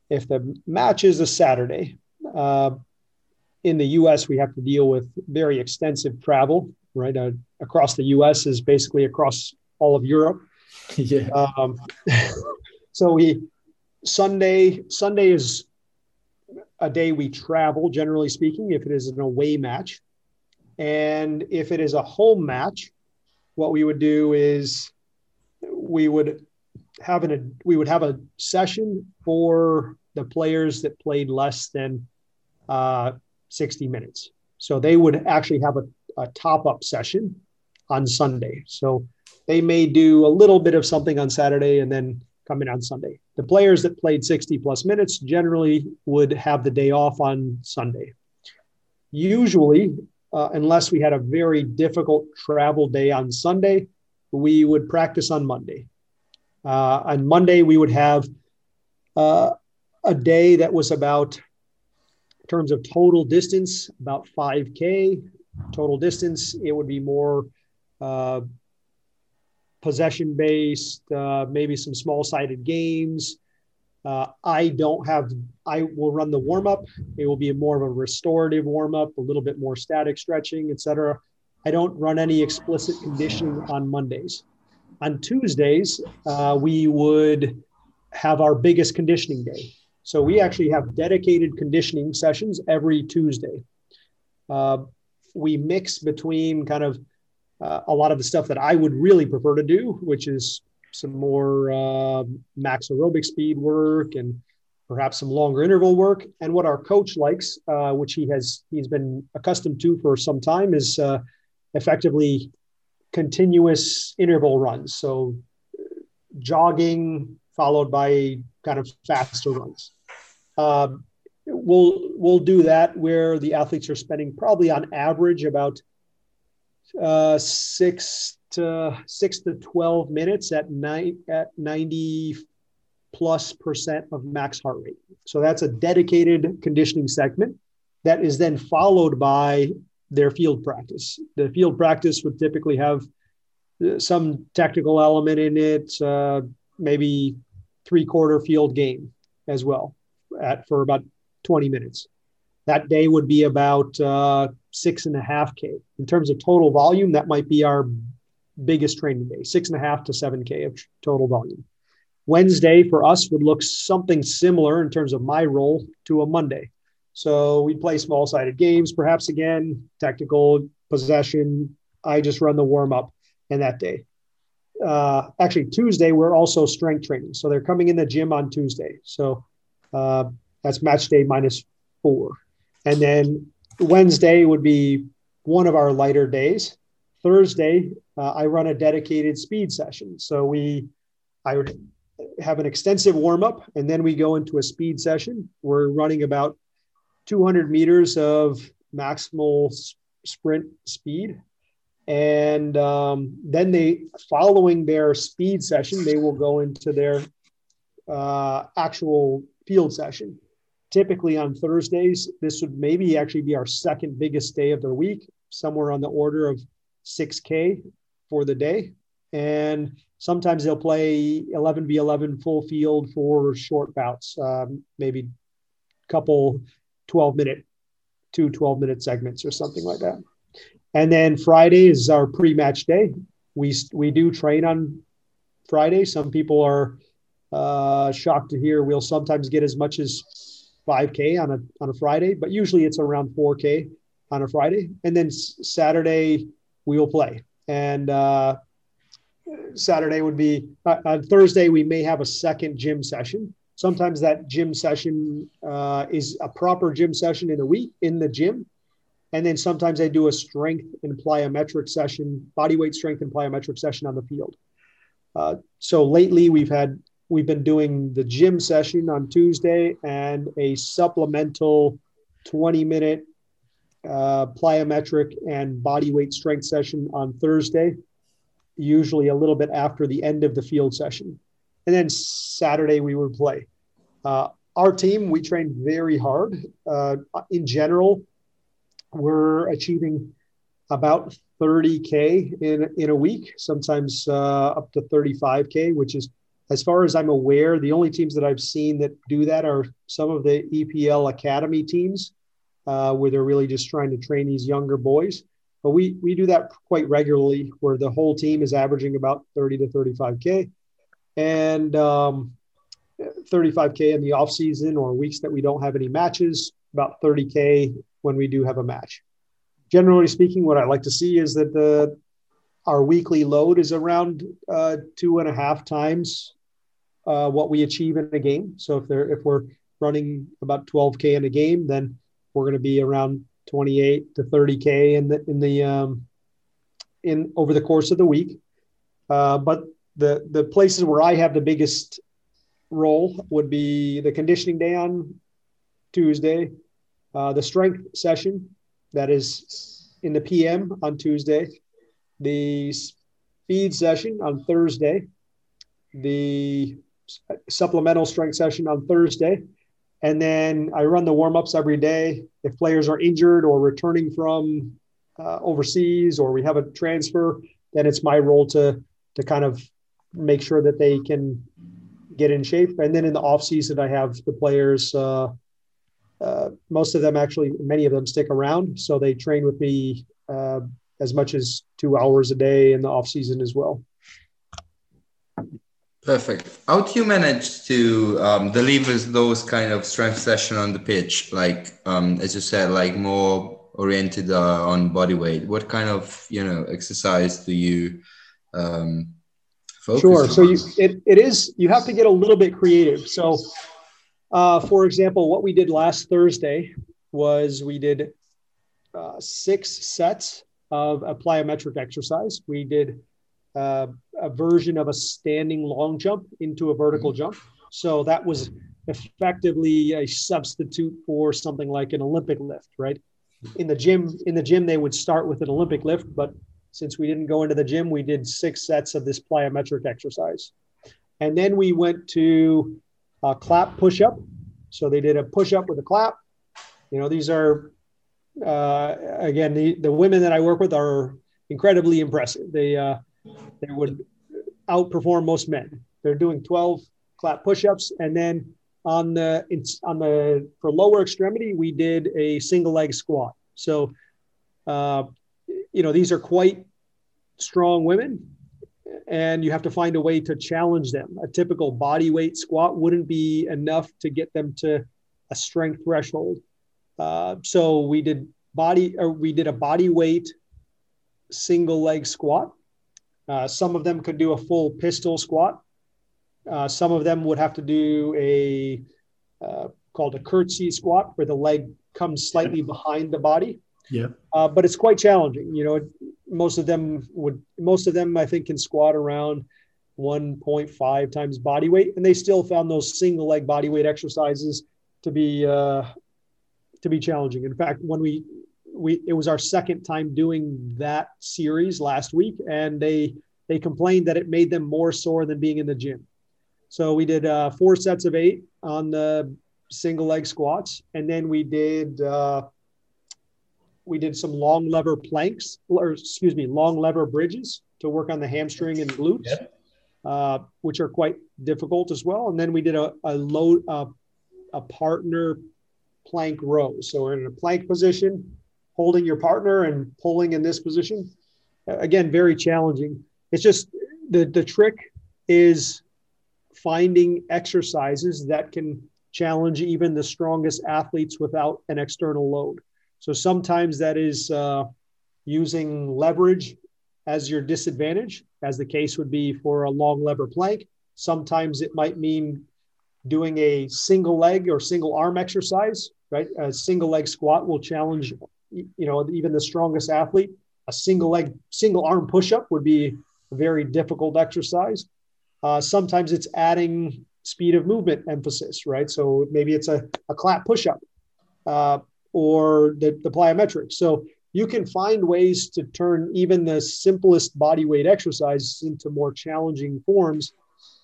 If the match is a Saturday, uh, in the U.S. we have to deal with very extensive travel. Right uh, across the U.S. is basically across all of Europe. (laughs) yeah. Um, (laughs) so we Sunday Sunday is a day we travel, generally speaking, if it is an away match. And if it is a home match, what we would do is we would have an we would have a session for the players that played less than uh, 60 minutes. So they would actually have a, a top up session on Sunday. So they may do a little bit of something on Saturday and then come in on Sunday. The players that played 60 plus minutes generally would have the day off on Sunday. Usually, uh, unless we had a very difficult travel day on Sunday, we would practice on Monday. Uh, on Monday, we would have uh, a day that was about, in terms of total distance, about 5K total distance. It would be more uh, possession based, uh, maybe some small sided games. Uh, I don't have, I will run the warm up. It will be more of a restorative warm up, a little bit more static stretching, etc. I don't run any explicit conditioning on Mondays. On Tuesdays, uh, we would have our biggest conditioning day. So we actually have dedicated conditioning sessions every Tuesday. Uh, we mix between kind of uh, a lot of the stuff that I would really prefer to do, which is some more uh, max aerobic speed work and perhaps some longer interval work. And what our coach likes, uh, which he has he's been accustomed to for some time, is uh, effectively continuous interval runs. So jogging followed by kind of faster runs. Um, we'll we'll do that where the athletes are spending probably on average about uh, six to six to twelve minutes at nine at ninety plus percent of max heart rate. So that's a dedicated conditioning segment that is then followed by their field practice. The field practice would typically have uh, some technical element in it, uh, maybe three quarter field game as well at for about 20 minutes. That day would be about uh, six and a half K. In terms of total volume, that might be our biggest training day, six and a half to seven K of total volume. Wednesday for us would look something similar in terms of my role to a Monday. So we'd play small sided games, perhaps again, technical possession. I just run the warm up in that day. Uh, actually, Tuesday, we're also strength training. So they're coming in the gym on Tuesday. So uh, that's match day minus four. And then Wednesday would be one of our lighter days. Thursday, uh, I run a dedicated speed session. So we, I would have an extensive warm up, and then we go into a speed session. We're running about 200 meters of maximal sprint speed. And um, then they, following their speed session, they will go into their uh, actual field session. Typically on Thursdays, this would maybe actually be our second biggest day of the week, somewhere on the order of 6K for the day. And sometimes they'll play 11 v 11 full field for short bouts, um, maybe a couple 12 minute, two 12 minute segments or something like that. And then Friday is our pre match day. We, we do train on Friday. Some people are uh, shocked to hear we'll sometimes get as much as 5K on a on a Friday, but usually it's around 4K on a Friday. And then Saturday we will play. And uh, Saturday would be uh, on Thursday we may have a second gym session. Sometimes that gym session uh, is a proper gym session in a week in the gym. And then sometimes I do a strength and plyometric session, body weight strength and plyometric session on the field. Uh, so lately we've had we've been doing the gym session on Tuesday and a supplemental 20 minute uh, plyometric and body weight strength session on Thursday, usually a little bit after the end of the field session. And then Saturday we would play. Uh, our team, we train very hard. Uh, in general, we're achieving about 30K in, in a week, sometimes uh, up to 35K, which is as far as I'm aware, the only teams that I've seen that do that are some of the EPL academy teams, uh, where they're really just trying to train these younger boys. But we we do that quite regularly, where the whole team is averaging about 30 to 35k, and um, 35k in the off season or weeks that we don't have any matches, about 30k when we do have a match. Generally speaking, what I like to see is that the our weekly load is around uh, two and a half times uh, what we achieve in a game. So if they're if we're running about 12k in a game, then we're going to be around 28 to 30k in the in the um, in over the course of the week. Uh, but the the places where I have the biggest role would be the conditioning day on Tuesday, uh, the strength session that is in the PM on Tuesday, the speed session on Thursday, the supplemental strength session on Thursday, and then I run the warm ups every day. If players are injured or returning from uh, overseas or we have a transfer, then it's my role to to kind of make sure that they can get in shape. And then in the off season, I have the players. Uh, uh, most of them actually, many of them stick around, so they train with me uh, as much as two hours a day in the off season as well. Perfect. How do you manage to um, deliver those kind of strength session on the pitch? Like, um, as you said, like more oriented uh, on body weight. What kind of you know exercise do you um, focus? Sure. On? So you it, it is you have to get a little bit creative. So, uh, for example, what we did last Thursday was we did uh, six sets of a plyometric exercise. We did uh, a version of a standing long jump into a vertical jump. So that was effectively a substitute for something like an Olympic lift, right? In the gym, in the gym, they would start with an Olympic lift, but since we didn't go into the gym, we did six sets of this plyometric exercise. And then we went to a clap push up. So they did a push up with a clap. You know, these are, uh, again, the, the women that I work with are incredibly impressive. They, uh, they would outperform most men. They're doing 12 clap push-ups, and then on the on the for lower extremity, we did a single leg squat. So, uh, you know, these are quite strong women, and you have to find a way to challenge them. A typical body weight squat wouldn't be enough to get them to a strength threshold. Uh, so we did body or we did a body weight single leg squat uh, some of them could do a full pistol squat. Uh, some of them would have to do a uh, called a curtsy squat, where the leg comes slightly behind the body. Yeah. Uh, but it's quite challenging. You know, most of them would, most of them I think can squat around 1.5 times body weight, and they still found those single leg body weight exercises to be uh, to be challenging. In fact, when we we it was our second time doing that series last week, and they they complained that it made them more sore than being in the gym. So we did uh, four sets of eight on the single leg squats, and then we did uh, we did some long lever planks, or excuse me, long lever bridges to work on the hamstring and glutes, yep. uh, which are quite difficult as well. And then we did a, a load uh, a partner plank row. So we're in a plank position holding your partner and pulling in this position. Again, very challenging. It's just the, the trick is finding exercises that can challenge even the strongest athletes without an external load. So sometimes that is uh, using leverage as your disadvantage, as the case would be for a long lever plank. Sometimes it might mean doing a single leg or single arm exercise, right? A single leg squat will challenge you know, even the strongest athlete, a single leg, single arm push up would be a very difficult exercise. Uh, sometimes it's adding speed of movement emphasis, right? So maybe it's a, a clap push up uh, or the, the plyometrics. So you can find ways to turn even the simplest body weight exercises into more challenging forms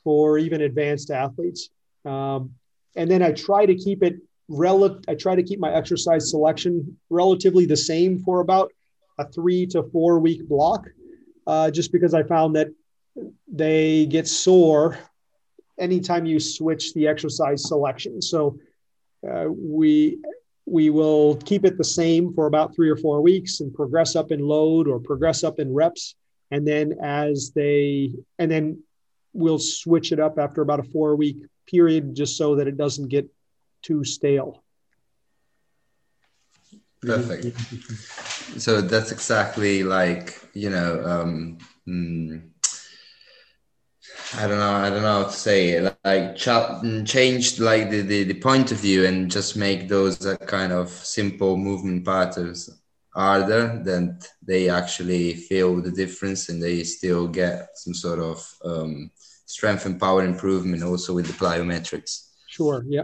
for even advanced athletes. Um, and then I try to keep it rel- I try to keep my exercise selection relatively the same for about a three to four week block, uh, just because I found that they get sore anytime you switch the exercise selection. So uh, we we will keep it the same for about three or four weeks and progress up in load or progress up in reps, and then as they and then we'll switch it up after about a four week period just so that it doesn't get too stale. Perfect. So that's exactly like you know. Um, mm, I don't know. I don't know how to say it. Like ch- changed like the, the, the point of view and just make those uh, kind of simple movement patterns harder. Then they actually feel the difference and they still get some sort of um, strength and power improvement also with the plyometrics. Sure. Yeah.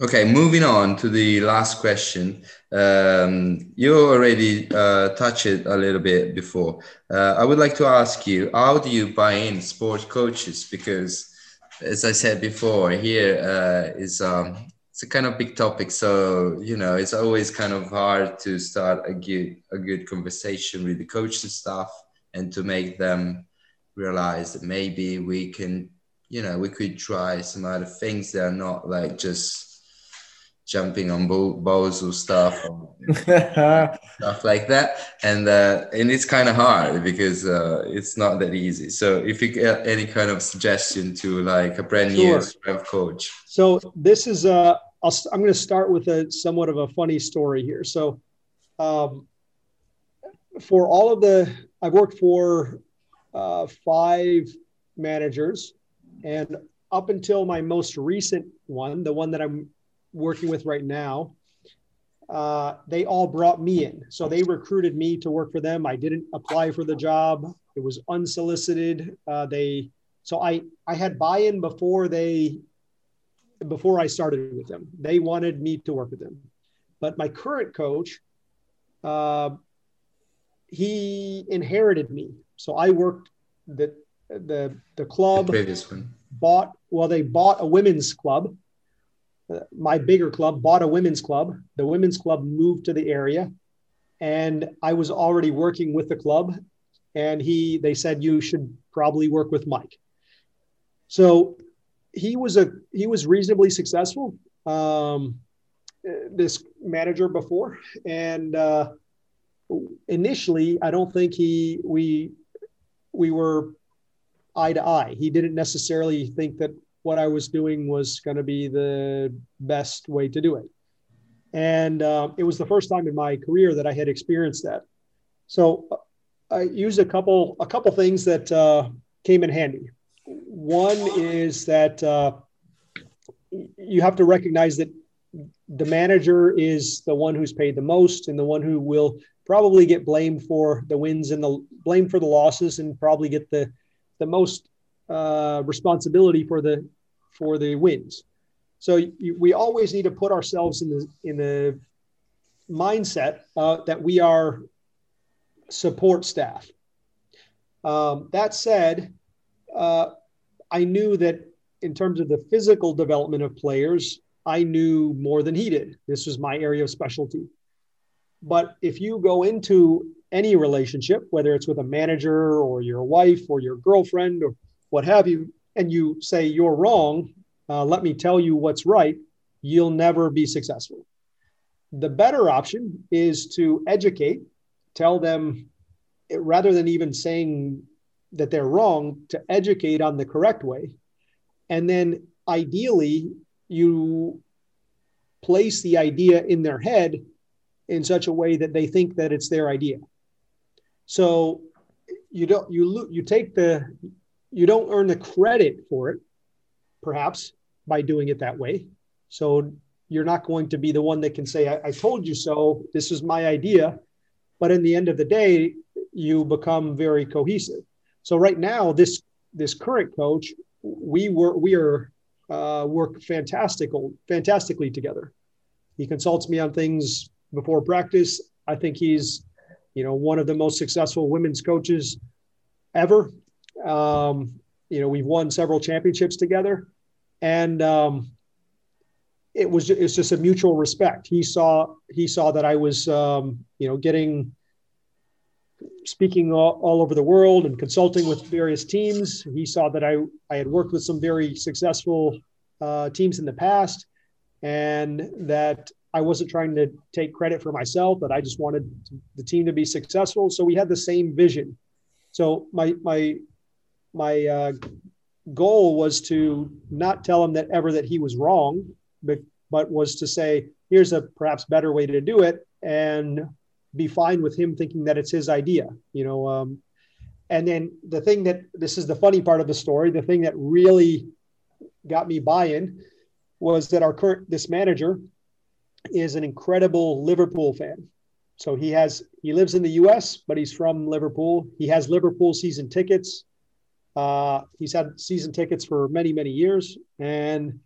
Okay, moving on to the last question. Um, you already uh, touched it a little bit before. Uh, I would like to ask you, how do you buy in sports coaches? Because, as I said before, here uh, is um, it's a kind of big topic. So you know, it's always kind of hard to start a good a good conversation with the coaching staff and to make them realize that maybe we can, you know, we could try some other things that are not like just jumping on balls or stuff or (laughs) stuff like that. And uh, and it's kind of hard because uh, it's not that easy. So if you get any kind of suggestion to like a brand new sure. coach. So this is uh i am going to start with a somewhat of a funny story here. So um, for all of the i've worked for uh, five managers. And up until my most recent one the one that i'm working with right now, uh, they all brought me in. So they recruited me to work for them. I didn't apply for the job. It was unsolicited. Uh, they so I I had buy-in before they before I started with them. They wanted me to work with them. But my current coach, uh, he inherited me. So I worked the the the club the previous one. bought well they bought a women's club my bigger club bought a women's club. The women's club moved to the area, and I was already working with the club. And he, they said you should probably work with Mike. So he was a he was reasonably successful. Um, this manager before, and uh, initially, I don't think he we we were eye to eye. He didn't necessarily think that what I was doing was going to be the best way to do it. And uh, it was the first time in my career that I had experienced that. So uh, I used a couple a couple things that uh, came in handy. One is that uh, you have to recognize that the manager is the one who's paid the most and the one who will probably get blamed for the wins and the blame for the losses and probably get the the most uh, responsibility for the for the wins. So you, we always need to put ourselves in the in the mindset uh, that we are support staff. Um, that said, uh, I knew that in terms of the physical development of players, I knew more than he did. This was my area of specialty. But if you go into any relationship, whether it's with a manager or your wife or your girlfriend or what have you, and you say you're wrong, uh, let me tell you what's right, you'll never be successful. The better option is to educate, tell them rather than even saying that they're wrong, to educate on the correct way. And then ideally, you place the idea in their head in such a way that they think that it's their idea. So you don't you you take the you don't earn the credit for it, perhaps by doing it that way. So you're not going to be the one that can say, I, I told you so, this is my idea. But in the end of the day, you become very cohesive. So right now, this this current coach, we were we are uh, work fantastical fantastically together. He consults me on things before practice. I think he's, you know, one of the most successful women's coaches ever. Um, you know, we've won several championships together, and um, it was it's just a mutual respect. He saw he saw that I was, um, you know, getting speaking all, all, over the world and consulting with various teams. He saw that I I had worked with some very successful uh, teams in the past, and that I wasn't trying to take credit for myself. That I just wanted the team to be successful. So we had the same vision. So my my my uh, goal was to not tell him that ever that he was wrong, but but was to say here's a perhaps better way to do it and be fine with him thinking that it's his idea. You know, um, and then the thing that this is the funny part of the story. The thing that really got me buy-in was that our current this manager is an incredible Liverpool fan. So he has he lives in the U.S., but he's from Liverpool. He has Liverpool season tickets. Uh, he's had season tickets for many many years, and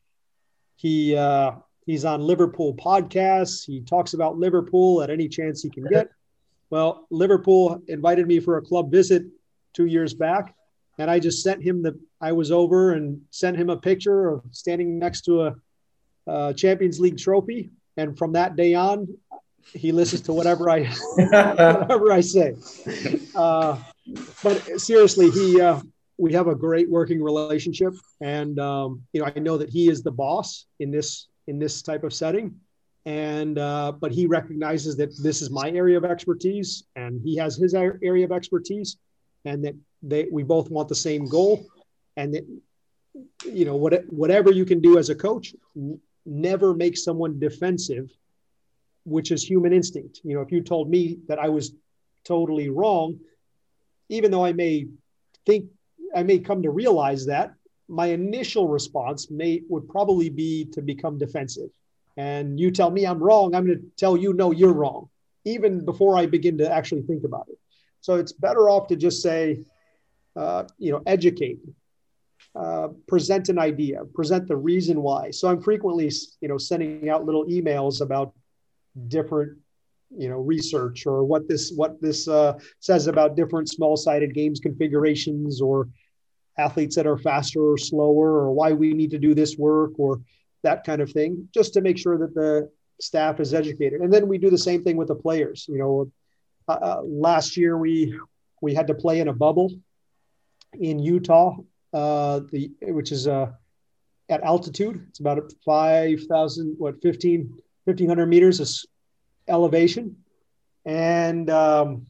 he uh, He's on Liverpool podcasts. He talks about Liverpool at any chance he can get. Well, Liverpool invited me for a club visit two years back, and I just sent him the. I was over and sent him a picture of standing next to a, a Champions League trophy, and from that day on, he listens to whatever I (laughs) whatever I say. (laughs) Uh, but seriously, he uh, we have a great working relationship, and um, you know I know that he is the boss in this in this type of setting, and uh, but he recognizes that this is my area of expertise and he has his area of expertise and that they we both want the same goal. And that you know what, whatever you can do as a coach never make someone defensive which is human instinct. You know if you told me that i was totally wrong even though i may think i may come to realize that my initial response may would probably be to become defensive and you tell me I'm wrong, I'm going to tell you, no, you're wrong, even before I begin to actually think about it. So it's better off to just say, uh, you know, educate, uh, present an idea, present the reason why. So I'm frequently, you know, sending out little emails about different, you know, research or what this what this uh, says about different small-sided games configurations or athletes that are faster or slower or why we need to do this work or that kind of thing, just to make sure that the staff is educated. And then we do the same thing with the players. You know, uh, uh, last year we we had to play in a bubble in Utah, uh, the which is uh, at altitude. It's about five thousand, what 15, 1500 meters of elevation, and um,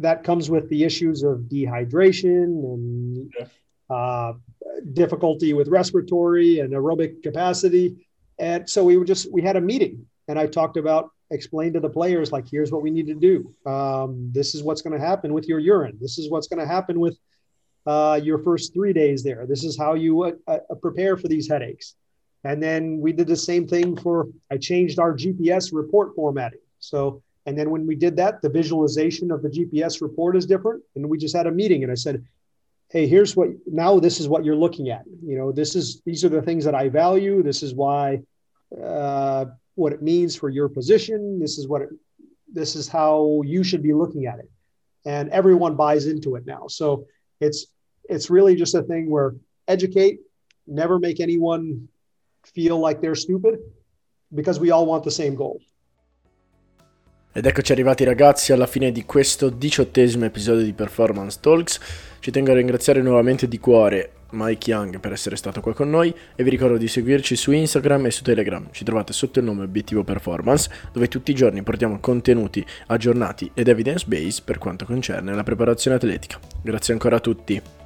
that comes with the issues of dehydration and uh, difficulty with respiratory and aerobic capacity. And so we were just, we had a meeting and I talked about, explained to the players, like, here's what we need to do. Um, this is what's going to happen with your urine. This is what's going to happen with uh, your first three days there. This is how you uh, uh, prepare for these headaches. And then we did the same thing for, I changed our GPS report formatting. So, and then when we did that, the visualization of the GPS report is different. And we just had a meeting and I said, hey here's what now this is what you're looking at. You know this is these are the things that i value. This is why uh, what it means for your position. This is what it, this is how you should be looking at it. And everyone buys into it now. So it's it's really just a thing where educate never make anyone feel like they're stupid because we all want the same goal Ed eccoci arrivati ragazzi alla fine di questo diciottesimo episodio di Performance Talks. Ci tengo a ringraziare nuovamente di cuore Mike Young per essere stato qua con noi e vi ricordo di seguirci su Instagram e su Telegram. Ci trovate sotto il nome Obiettivo Performance, dove tutti i giorni portiamo contenuti aggiornati ed evidence based per quanto concerne la preparazione atletica. Grazie ancora a tutti.